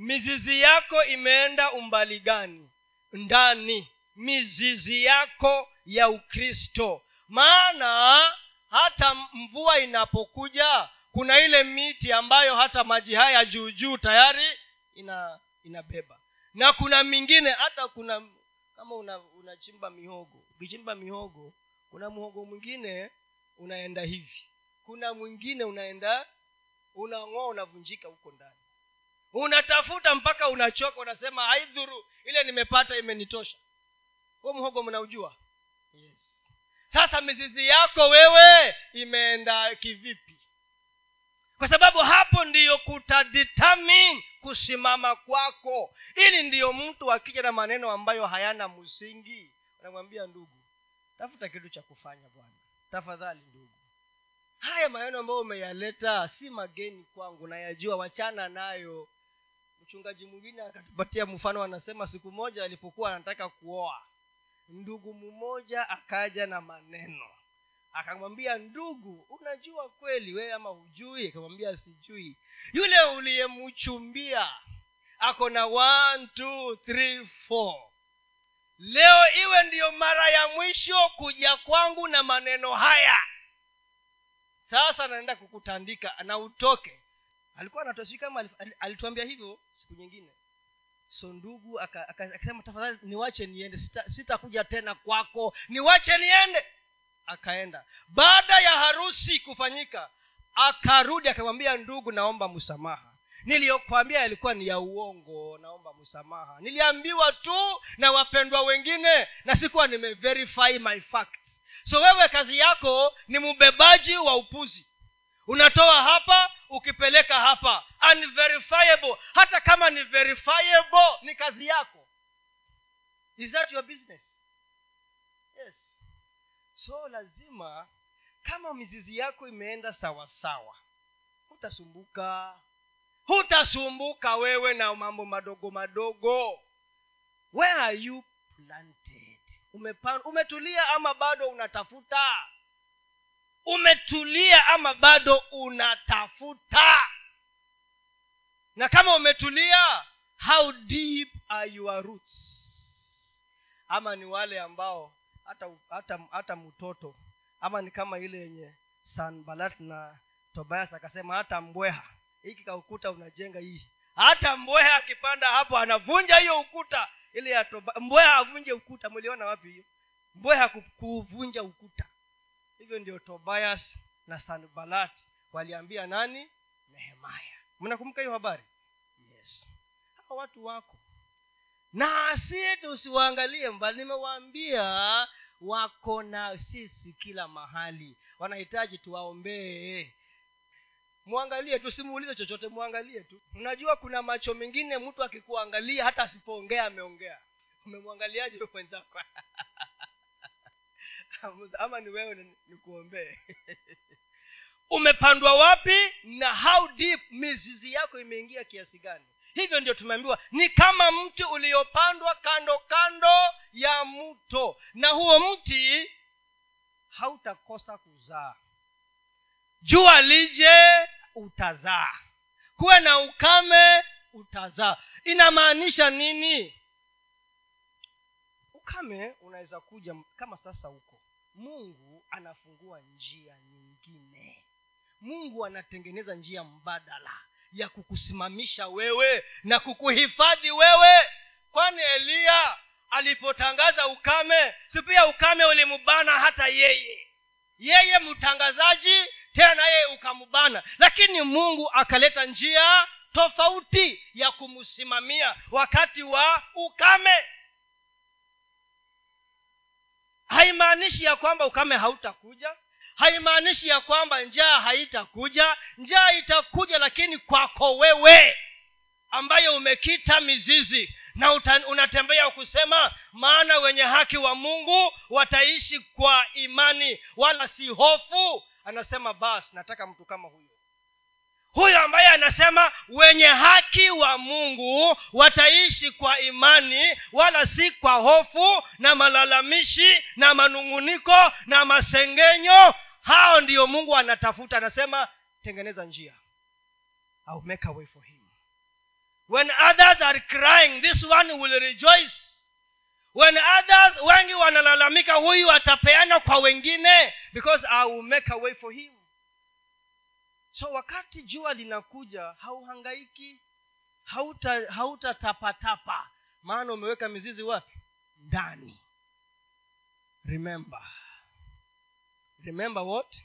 mizizi yako imeenda umbali gani? Ndani. Mizizi yako ya ukristo. Maana hata mvua inapokuja kuna ile miti ambayo hata maji haya juu juu tayari ina inabeba. Na kuna mingine hata kuna kama unachimba una mihogo. Ukichimba mihogo kuna mhogo mwingine unaenda hivi. Kuna mwingine unaenda unang'oa unavunjika huko ndani unatafuta mpaka unachoka unasema haidhuru ile nimepata imenitosha. Huo mhogo mnaujua? Yes. Sasa mizizi yako wewe imeenda kivipi? Kwa sababu hapo ndiyo kutadetermine kusimama kwako. Ili ndiyo mtu akija na maneno ambayo hayana msingi anamwambia ndugu tafuta kitu cha kufanya bwana. Tafadhali ndugu. Haya maneno ambayo umeyaleta si mageni kwangu nayajua wachana nayo mchungaji mwingine akatupatia mfano anasema siku moja alipokuwa anataka kuoa ndugu mmoja akaja na maneno. Akamwambia ndugu unajua kweli wewe ama hujui? Akamwambia sijui. Yule uliyemchumbia ako na leo iwe ndiyo mara ya mwisho kuja kwangu na maneno haya. Sasa naenda kukutandika na utoke alikuwa anatoshii kama alituambia hivyo siku nyingine. So ndugu akasema aka, tafadhali niwache niende sitakuja sita tena kwako. Niwache niende. Akaenda. Baada ya harusi kufanyika akarudi akamwambia ndugu naomba msamaha. Niliyokwambia yalikuwa ni ya uongo naomba msamaha. Niliambiwa tu na wapendwa wengine na sikuwa nimeverify my facts. So wewe kazi yako ni mbebaji wa upuzi. Unatoa hapa ukipeleka hapa unverifiable. Hata kama ni verifiable ni kazi yako. Is that your business? Yes. So lazima kama mizizi yako imeenda sawa sawa hutasumbuka. Hutasumbuka wewe na mambo madogo madogo. Where are you planted? Umetulia ama bado unatafuta umetulia ama bado unatafuta? Na kama umetulia how deep are your roots? Ama ni wale ambao hata hata hata mtoto ama ni kama ile yenye sanbalat na tobias akasema hata mbweha hiki kaukuta unajenga hii. Hata mbweha akipanda hapo anavunja hiyo ukuta ile ya mbweha avunje ukuta mliona wapi hiyo? Mbweha kuvunja ukuta hivyo ndio tobias na sanbalat waliambia nani? Nehemaya mnakumbuka hiyo habari? Yes. Hawa watu wako. Na asiye tusiwaangalie mbali nimewaambia wako na sisi kila mahali. Wanahitaji tuwaombee. Mwangalie tu simuulize chochote mwangalie tu. Unajua kuna macho mengine mtu akikuangalia hata asipoongea ameongea. Umemwangaliaje mwenzako ama ni wewe nikuombee umepandwa wapi na how deep mizizi yako imeingia kiasi gani? Hivyo ndio tumeambiwa ni kama mti uliopandwa kando kando ya mto. Na huo mti hautakosa kuzaa. Jua lije utazaa. Kuwe na ukame utazaa. Inamaanisha nini? Ukame unaweza kuja kama sasa huko mungu anafungua njia nyingine. Mungu anatengeneza njia mbadala ya kukusimamisha wewe na kukuhifadhi wewe. Kwani eliya alipotangaza ukame si pia ukame ulimubana hata yeye? Yeye mtangazaji tena yeye ukamubana. Lakini mungu akaleta njia tofauti ya kumsimamia wakati wa ukame haimaanishi ya kwamba ukame hautakuja. Haimaanishi ya kwamba njaa haitakuja. Njaa itakuja lakini kwako wewe ambayo umekita mizizi na unatembea kusema maana wenye haki wa mungu wataishi kwa imani wala si hofu. Anasema basi nataka mtu kama huyo huyo ambaye anasema wenye haki wa mungu wataishi kwa imani wala si kwa hofu na malalamishi na manung'uniko na masengenyo. Hao ndiyo mungu anatafuta anasema tengeneza njia. I'll make a way for him. When others are crying this one will rejoice. When others wengi wanalalamika huyu atapeana kwa wengine? Because i will make a way for him so wakati jua linakuja hauhangaiki hautatapatapa. Hauta maana umeweka mizizi wapi? Ndani. Remember. Remember what?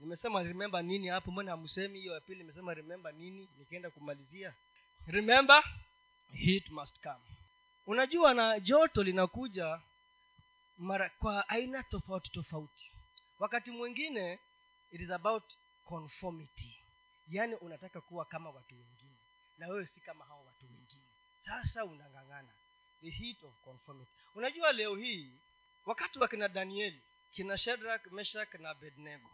Nimesema remember nini hapo? Mbona hamsemi hiyo ya pili? Nimesema remember nini? Nikienda kumalizia. Remember heat must come. Unajua na joto linakuja mara kwa aina tofauti tofauti. Wakati mwingine it is about conformity. Yaani unataka kuwa kama watu wengine. Na wewe si kama hao watu wengine. Sasa unang'ang'ana. The heat of conformity. Unajua leo hii wakati wa kina danieli kina shedrak meshak na abednego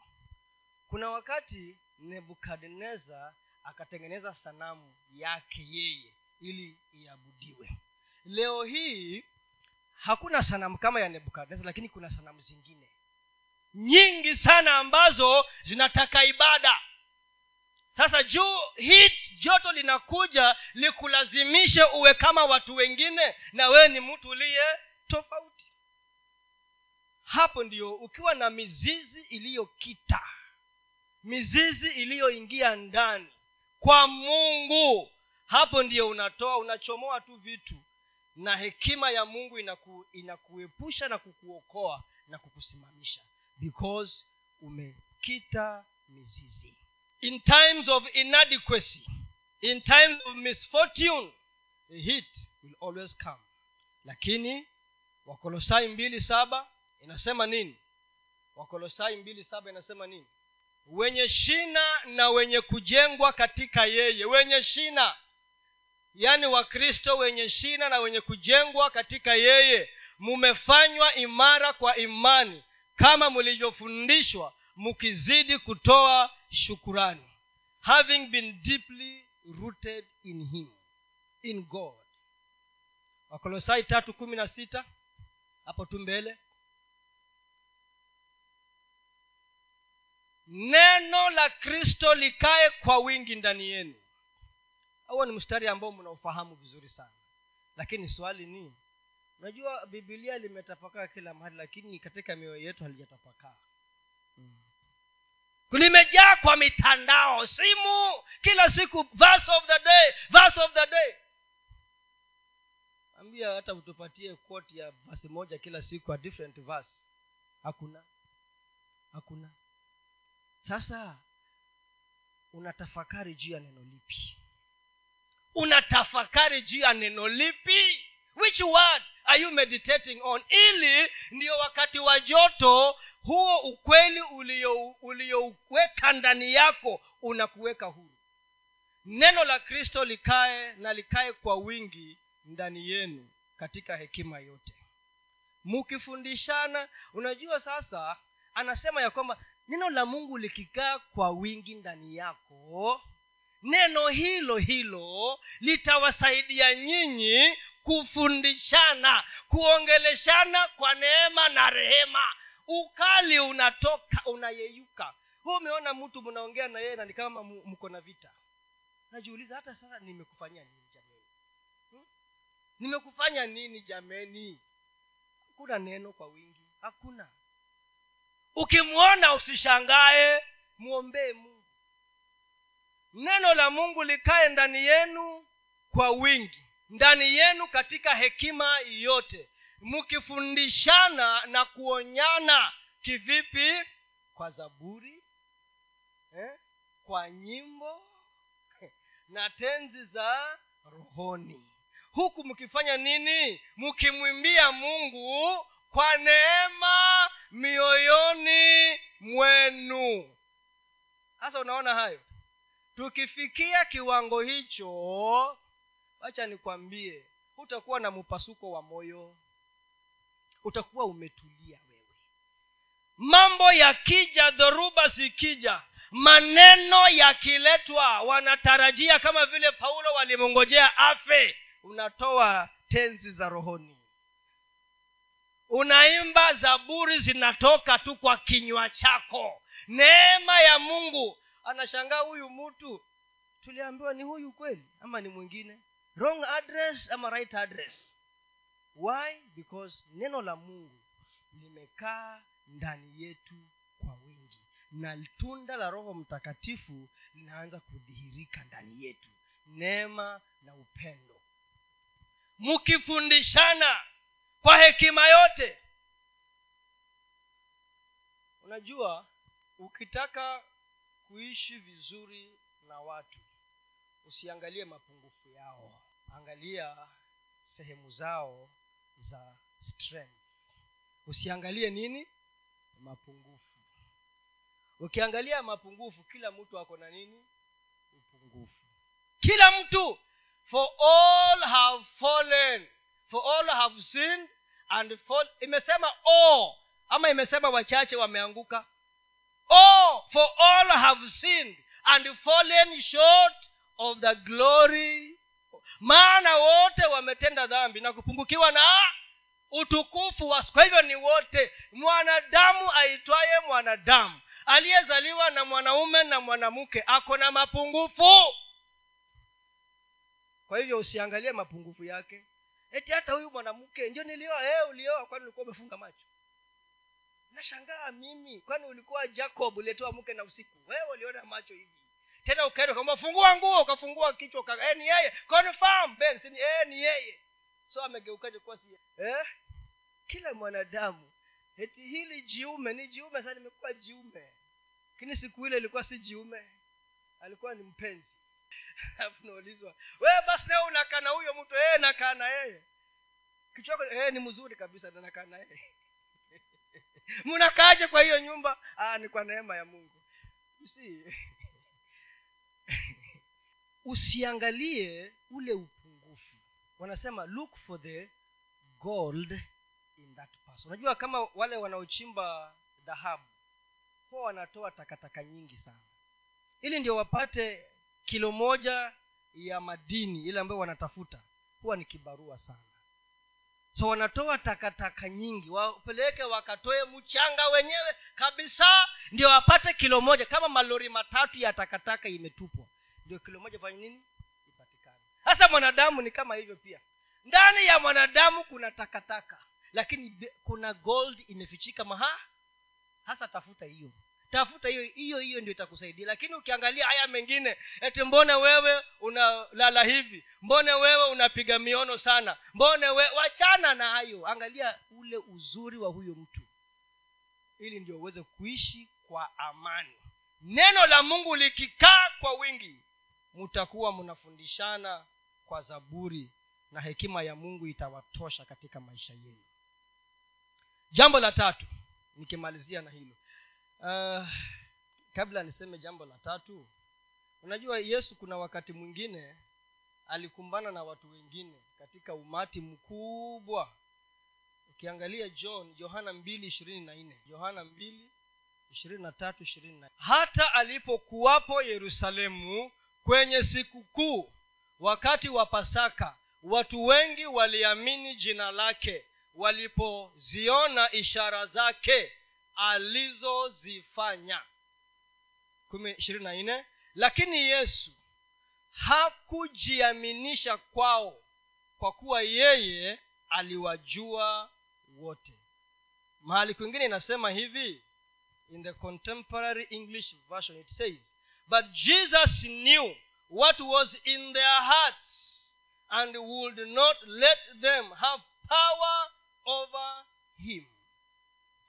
kuna wakati nebukadnezar akatengeneza sanamu yake yeye ili iabudiwe. Leo hii hakuna sanamu kama ya nebukadnezar lakini kuna sanamu zingine nyingi sana ambazo zinataka ibada. Sasa juu hit joto linakuja likulazimishe uwe kama watu wengine na wewe ni mtu uliye tofauti. Hapo ndio ukiwa na mizizi iliyokita mizizi iliyoingia ndani kwa mungu hapo ndio unatoa unachomoa tu vitu na hekima ya mungu inaku, inakuepusha na kukuokoa na kukusimamisha because umekita mizizi. In times of inadequacy in times of misfortune the heat will always come. Lakini wakolosai mbili saba inasema nini? Wakolosai mbili saba inasema nini? Wenye shina na wenye kujengwa katika yeye. Wenye shina. Yaani wakristo wenye shina na wenye kujengwa katika yeye. Mumefanywa imara kwa imani kama mlivyofundishwa mkizidi kutoa shukurani. Having been deeply rooted in him in god. Wakolosai tatu kumi na sita. Hapo tu mbele. Neno la kristo likae kwa wingi ndani yenu. Huo ni mstari ambao mnaufahamu vizuri sana. Lakini swali ni unajua bibilia limetapakaa kila mahali lakini katika mioyo yetu halijatapakaa. Mm. limejaa kwa mitandao simu kila siku verse of the day verse of the day. Ambia hata utupatie koti ya basi moja kila siku a different verse. Hakuna. Hakuna. Sasa unatafakari juu ya neno lipi? Unatafakari juu ya neno lipi which word are you meditating on? Ili ndio wakati wa joto huo ukweli uliouweka ndani yako unakuweka huru. Neno la kristo likae na likae kwa wingi ndani yenu katika hekima yote. Mukifundishana unajua sasa anasema ya kwamba neno la mungu likikaa kwa wingi ndani yako neno hilo hilo litawasaidia nyinyi kufundishana kuongeleshana kwa neema na rehema. Ukali unatoka unayeyuka. Hu umeona mtu mnaongea na yeye na ni kama mko na vita. Najiuliza hata sasa nimekufanyia nini jameni? Hmm? nimekufanya nini jameni? Hakuna neno kwa wingi. Hakuna. Ukimwona usishangae mwombee mungu. Neno la mungu likae ndani yenu kwa wingi ndani yenu katika hekima yote. Mkifundishana na kuonyana kivipi? Kwa zaburi eh? kwa nyimbo na tenzi za rohoni. Huku mkifanya nini? Mkimwimbia mungu kwa neema mioyoni mwenu. Sasa unaona hayo. Tukifikia kiwango hicho wacha nikwambie hutakuwa na mpasuko wa moyo. Utakuwa umetulia wewe. Mambo yakija dhoruba zikija maneno yakiletwa wanatarajia kama vile paulo walimongojea afe. Unatoa tenzi za rohoni. Unaimba zaburi zinatoka tu kwa kinywa chako. Neema ya mungu. Anashangaa huyu mtu tuliambiwa ni huyu kweli ama ni mwingine wrong address ama right address? Why? Because neno la mungu limekaa ndani yetu kwa wingi na tunda la roho mtakatifu linaanza kudhihirika ndani yetu. Neema na upendo. Mkifundishana kwa hekima yote. Unajua ukitaka kuishi vizuri na watu usiangalie mapungufu yao angalia sehemu zao za strength. Usiangalie nini? Mapungufu. Ukiangalia mapungufu kila mtu ako na nini? Upungufu. Kila mtu for all have fallen. For all have sinned and fall imesema all ama imesema wachache wameanguka? All for all have sinned and fallen short of the glory maana wote wametenda dhambi na kupungukiwa na utukufu wa kwa hivyo ni wote. Mwanadamu aitwaye mwanadamu aliyezaliwa na mwanaume na mwanamke ako na mapungufu. Kwa hivyo usiangalie mapungufu yake. Eti hata huyu mwanamke ndio nilioa hey, ulioa kwani ulikuwa umefunga macho? Nashangaa mimi kwani ulikuwa jacob ulitoa mke na usiku? Wewe uliona macho hivi tena ukaenda fungua nguo ukafungua kichwa uka, eh, ni yeye. Confirm ben ni, eh, ni yeye. So amegeukaje kuwa si eh? kila mwanadamu eti hili jiume ni jiume sasa limekuwa jiume. Lakini siku ile ilikuwa si jiume. Alikuwa ni mpenzi. Alafu naulizwa basi leo unakaa na huyo mtu ee nakaa na yeye. Kichwako ee ni mzuri kabisa na nakaa na yeye. Mnakaaje kwa hiyo nyumba? Ah, ni kwa neema ya mungu. Si usiangalie ule upungufu. Wanasema look for the gold in that person. Unajua kama wale wanaochimba dhahabu huwa wanatoa takataka nyingi sana. Ili ndio wapate kilo moja ya madini ile ambayo wanatafuta huwa ni kibarua sana. So wanatoa takataka nyingi wapeleke wakatoe mchanga wenyewe kabisa ndio wapate kilo moja. Kama malori matatu ya takataka imetupwa ndio kilo moja fanye nini? Ipatikane. Sasa mwanadamu ni kama hivyo pia. Ndani ya mwanadamu kuna takataka lakini kuna gold imefichika maha hasa tafuta hiyo. Tafuta hiyo hiyo hiyo ndio itakusaidia. Lakini ukiangalia haya mengine eti mbone wewe unalala hivi? Mbone wewe unapiga miono sana? Mbone we wachana na hayo. Angalia ule uzuri wa huyo mtu. Ili ndio uweze kuishi kwa amani. Neno la mungu likikaa kwa wingi mtakuwa mnafundishana kwa zaburi na hekima ya mungu itawatosha katika maisha yenu. Jambo la tatu nikimalizia na hilo. Uh, kabla niseme jambo la tatu unajua yesu kuna wakati mwingine alikumbana na watu wengine katika umati mkubwa. Ukiangalia john yohana mbili ishirini yohana hata alipokuwapo yerusalemu kwenye siku kuu wakati wa pasaka watu wengi waliamini jina lake. Walipoziona ishara zake alizozifanya. Lakini yesu hakujiaminisha kwao kwa kuwa yeye aliwajua wote. Mahali kwingine inasema hivi in the contemporary english version it says but jesus knew what was in their hearts and would not let them have power over him.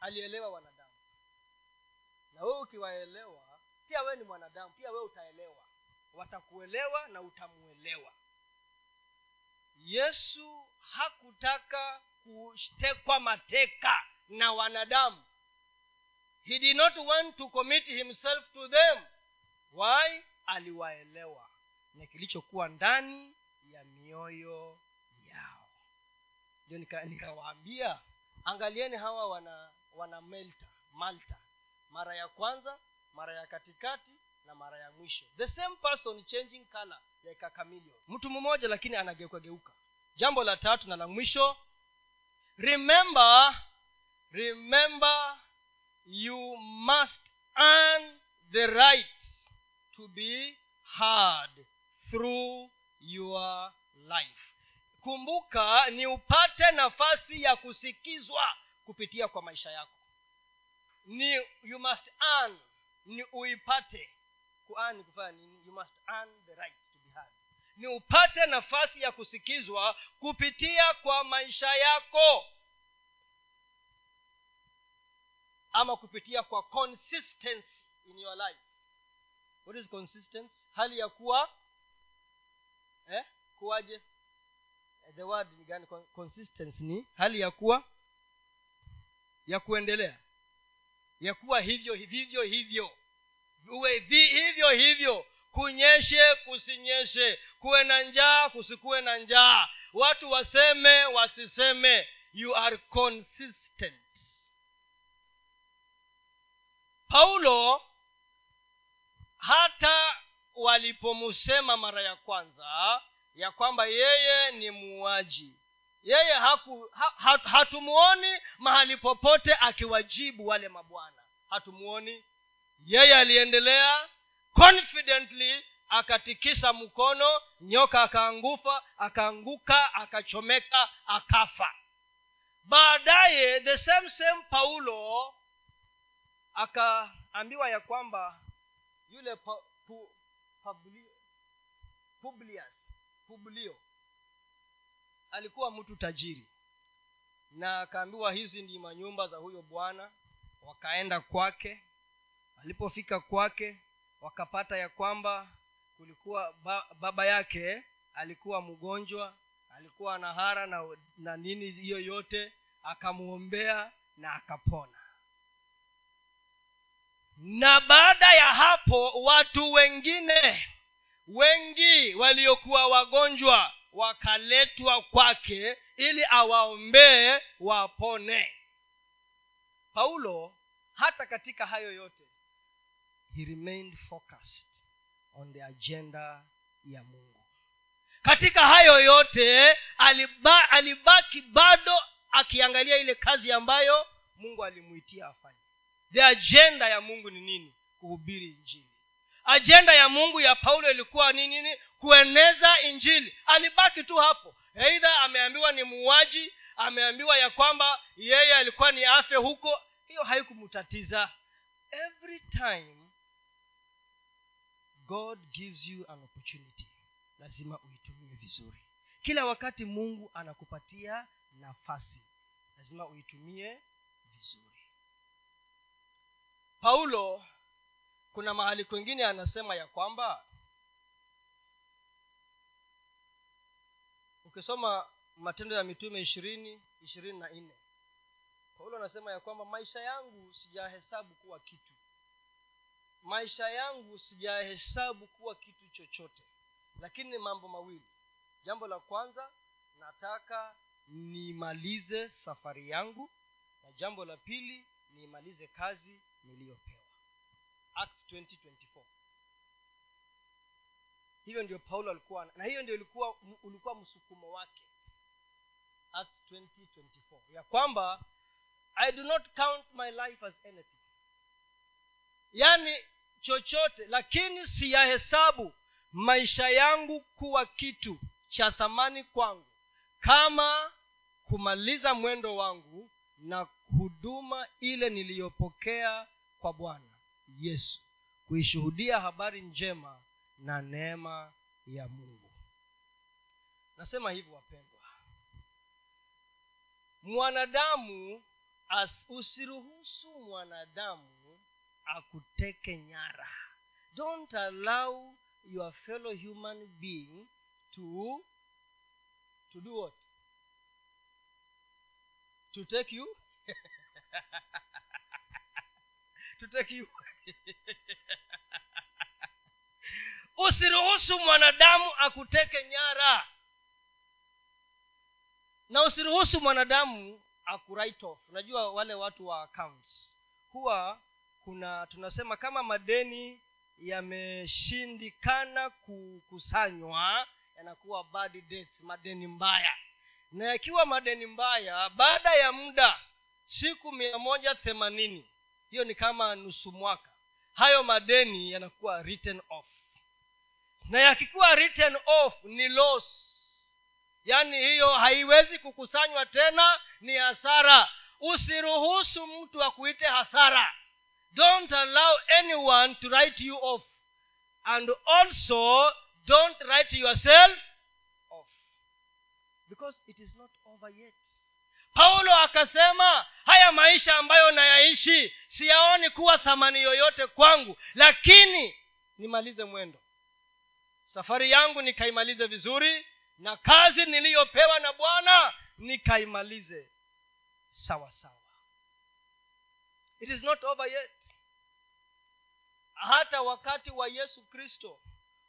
Alielewa wanadamu. Na wewe ukiwaelewa pia wewe ni mwanadamu pia wewe utaelewa. Watakuelewa na utamuelewa yesu hakutaka kutekwa mateka na wanadamu. He did not want to commit himself to them why aliwaelewa na kilichokuwa ndani ya mioyo yao. Ndio nikawaambia nika angalieni hawa wana wana melta malta. Mara ya kwanza mara ya katikati na mara ya mwisho. The same person changing color like mtu mmoja lakini anageuka geuka. Jambo la tatu na la mwisho remember remember you must earn the right to be heard through your life. Kumbuka ni upate nafasi ya kusikizwa kupitia kwa maisha yako. Ni you must earn ni uipate. Kuani kufanya nini? You must earn the right to be heard. Ni upate nafasi ya kusikizwa kupitia kwa maisha yako. Ama kupitia kwa consistency in your life what is consistency hali ya kuwa eh? kuwaje? The word ni gani? Consistency ni hali ya kuwa ya kuendelea. Ya kuwa hivyo hivyo hivyo. Uwe hivyo hivyo. Kunyeshe kusinyeshe. Kuwe na njaa kusikuwe na njaa. Watu waseme wasiseme. You are consistent. Paulo hata walipomsema mara ya kwanza ya kwamba yeye ni muuaji yeye haku ha, ha, hatumuoni mahali popote akiwajibu wale mabwana. Hatumuoni. Yeye aliendelea confidently akatikisa mkono nyoka akaangufa akaanguka akachomeka akafa. Baadaye the same same paulo akaambiwa ya kwamba yule pa, pu, publio, publius publio. Alikuwa mtu tajiri. Na akaambiwa hizi ndi manyumba za huyo bwana. Wakaenda kwake. Alipofika kwake wakapata ya kwamba kulikuwa ba, baba yake alikuwa mgonjwa alikuwa na hara na, na nini hiyo yote. Akamwombea na akapona na baada ya hapo watu wengine wengi waliokuwa wagonjwa wakaletwa kwake ili awaombee wapone. Paulo hata katika hayo yote he remained focused on the agenda ya mungu. Katika hayo yote aliba, alibaki bado akiangalia ile kazi ambayo mungu alimwitia afanye the agenda ya mungu ni nini? Kuhubiri injili. Ajenda ya mungu ya paulo ilikuwa ni nini? Kueneza injili. Alibaki tu hapo. Eidha ameambiwa ni muuaji ameambiwa ya kwamba yeye alikuwa ni afya huko. Hiyo haikumtatiza. Every time god gives you an opportunity lazima uitumie vizuri. Kila wakati mungu anakupatia nafasi lazima uitumie vizuri paulo kuna mahali kwengine anasema ya kwamba ukisoma matendo ya mitume ishirini ishirini na nne paulo anasema ya kwamba maisha yangu sijahesabu kuwa kitu. Maisha yangu sijahesabu kuwa kitu chochote. Lakini ni mambo mawili. Jambo la kwanza nataka nimalize safari yangu. Na jambo la pili niimalize kazi niliyopewa. Acts 2024 hivyo ndio paulo alikuwa na hiyo ndio ilikuwa ulikuwa msukumo wake. Acts 2024 ya kwamba i do not count my life as anything. Yaani chochote lakini siyahesabu maisha yangu kuwa kitu cha thamani kwangu kama kumaliza mwendo wangu na huduma ile niliyopokea kwa bwana yesu. Kuishuhudia habari njema na neema ya mungu. Nasema hivyo wapendwa. Mwanadamu as usiruhusu mwanadamu akuteke nyara. Don't allow your fellow human being to to do what to take you? To take you? Usiruhusu mwanadamu akuteke nyara. Na usiruhusu mwanadamu akuwrite unajua wale watu wa accounts. Huwa kuna tunasema kama madeni yameshindikana kukusanywa yanakuwa bad debts madeni mbaya na yakiwa madeni mbaya baada ya muda siku mia moja themanini hiyo ni kama nusu mwaka hayo madeni yanakuwa written off. Na yakikuwa written off ni loss. Yaani hiyo haiwezi kukusanywa tena ni hasara. Usiruhusu mtu akuite hasara. Don't allow anyone to write you off. And also don't write yourself because it is not over yet. Paulo akasema haya maisha ambayo nayaishi siyaoni kuwa thamani yoyote kwangu lakini nimalize mwendo. Safari yangu nikaimalize vizuri na kazi niliyopewa na bwana nikaimalize sawa sawa. It is not over yet. Hata wakati wa yesu kristo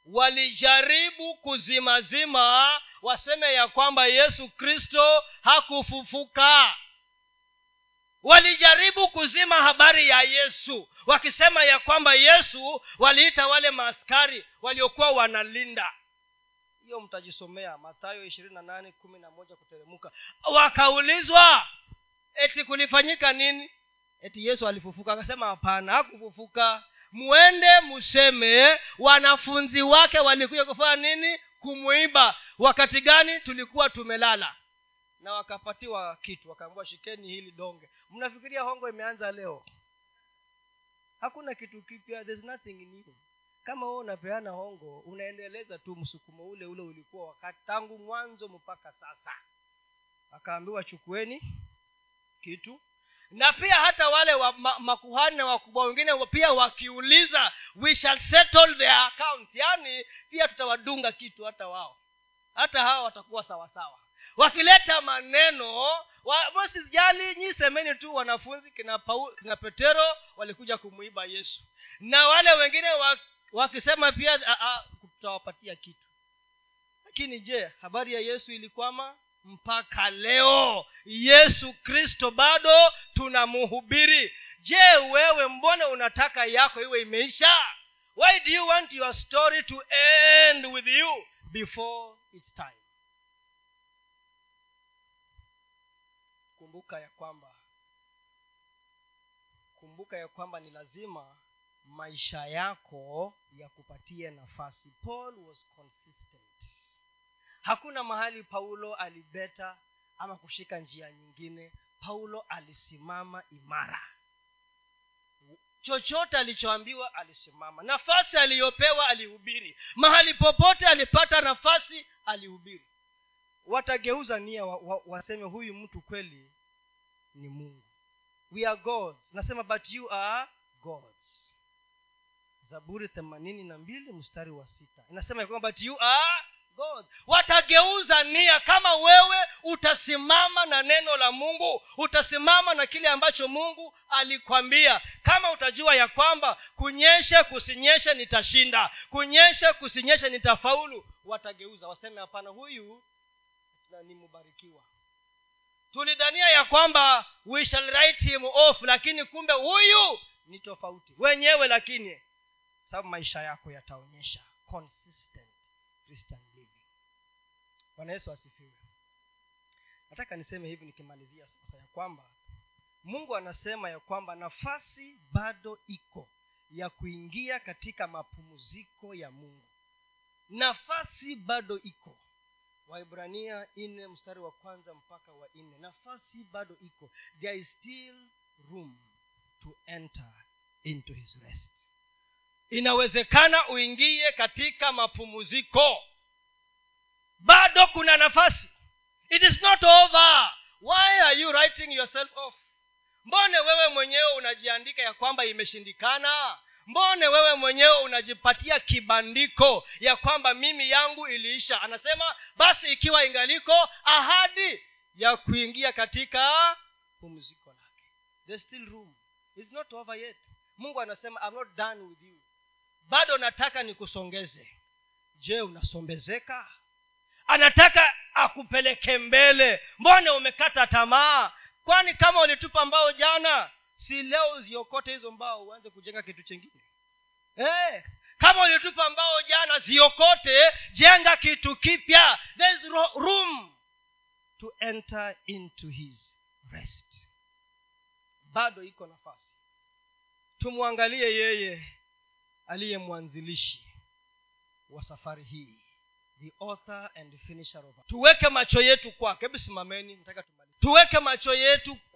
walijaribu kuzimazima waseme ya kwamba yesu kristo hakufufuka. Walijaribu kuzima habari ya yesu wakisema ya kwamba yesu waliita wale maaskari waliokuwa wanalinda. Hiyo mtajisomea matayo ishirini na nane kumi na moja kuteremuka wakaulizwa eti kulifanyika nini? Eti yesu alifufuka. Akasema hapana hakufufuka mwende mseme wanafunzi wake walikuja kufanya nini? Kumwiba wakati gani? Tulikuwa tumelala. Na wakapatiwa kitu wakaambua shikeni hili donge. Mnafikiria hongo imeanza leo? Hakuna kitu kipya. There's nothing new. Kama wewe unapeana hongo unaendeleza tu msukumo ule ule ulikuwa wakati tangu mwanzo mpaka sasa. Akaambiwa chukueni kitu na pia hata wale wa, ma, makuhani na wakubwa wengine pia wakiuliza we shall settle their accounts. Yaani pia tutawadunga kitu hata wao. Hata hawa watakuwa sawasawa wakileta maneno wa, sijali nyi semeni tu wanafunzi kina, Paul, kina petero walikuja kumuiba yesu. Na wale wengine wa, wakisema pia tutawapatia kitu. Lakini je habari ya yesu ilikwama mpaka leo yesu kristo bado tunamhubiri je wewe mbona unataka yako iwe imeisha? Why do you want your story to end with you before its time? Kumbuka ya kwamba kumbuka ya kwamba ni lazima maisha yako yakupatie nafasi. Paul was hakuna mahali paulo alibeta ama kushika njia nyingine. Paulo alisimama imara. Chochote alichoambiwa alisimama. Nafasi aliyopewa alihubiri. Mahali popote alipata nafasi alihubiri. Watageuza nia wa, wa, waseme huyu mtu kweli ni mungu. We are gods. Nasema but you are gods. Zaburi themanini na mbili mstari wa sita. Inasema kwamba but you are god. Watageuza nia kama wewe utasimama na neno la mungu utasimama na kile ambacho mungu alikwambia. Kama utajua ya kwamba kunyeshe kusinyeshe nitashinda. Kunyeshe kusinyeshe nitafaulu. Watageuza waseme hapana huyu na mubarikiwa tulidhania ya kwamba we shall write him off lakini kumbe huyu ni tofauti. Wenyewe lakini sababu maisha yako yataonyesha consistent christian bwana yesu asifiwe. Nataka niseme hivi nikimalizia sasa ya kwamba mungu anasema ya kwamba nafasi bado iko ya kuingia katika mapumziko ya mungu. Nafasi bado iko. Waibrania nne mstari wa kwanza mpaka wa nne. Nafasi bado iko. There is still room to enter into his rest. Inawezekana uingie katika mapumziko bado kuna nafasi. It is not over. Why are you writing yourself off? Mbone wewe mwenyewe unajiandika ya kwamba imeshindikana? Mbone wewe mwenyewe unajipatia kibandiko ya kwamba mimi yangu iliisha? Anasema basi ikiwa ingaliko ahadi ya kuingia katika pumziko lake. Still room. It's not over yet. Mungu anasema I'm not done with you. Bado nataka nikusongeze. Je unasombezeka anataka akupeleke mbele. Mbone umekata tamaa? Kwani kama ulitupa mbao jana si leo uziokote hizo mbao uanze kujenga kitu chengine? Eh, kama ulitupa mbao jana ziokote jenga kitu kipya. There's room to enter into his rest. Bado iko nafasi. Tumwangalie yeye aliye mwanzilishi wa safari hii the author and finisher of tuweke macho yetu kwake. Hebu simameni nataka tumalize. Tuweke macho yetu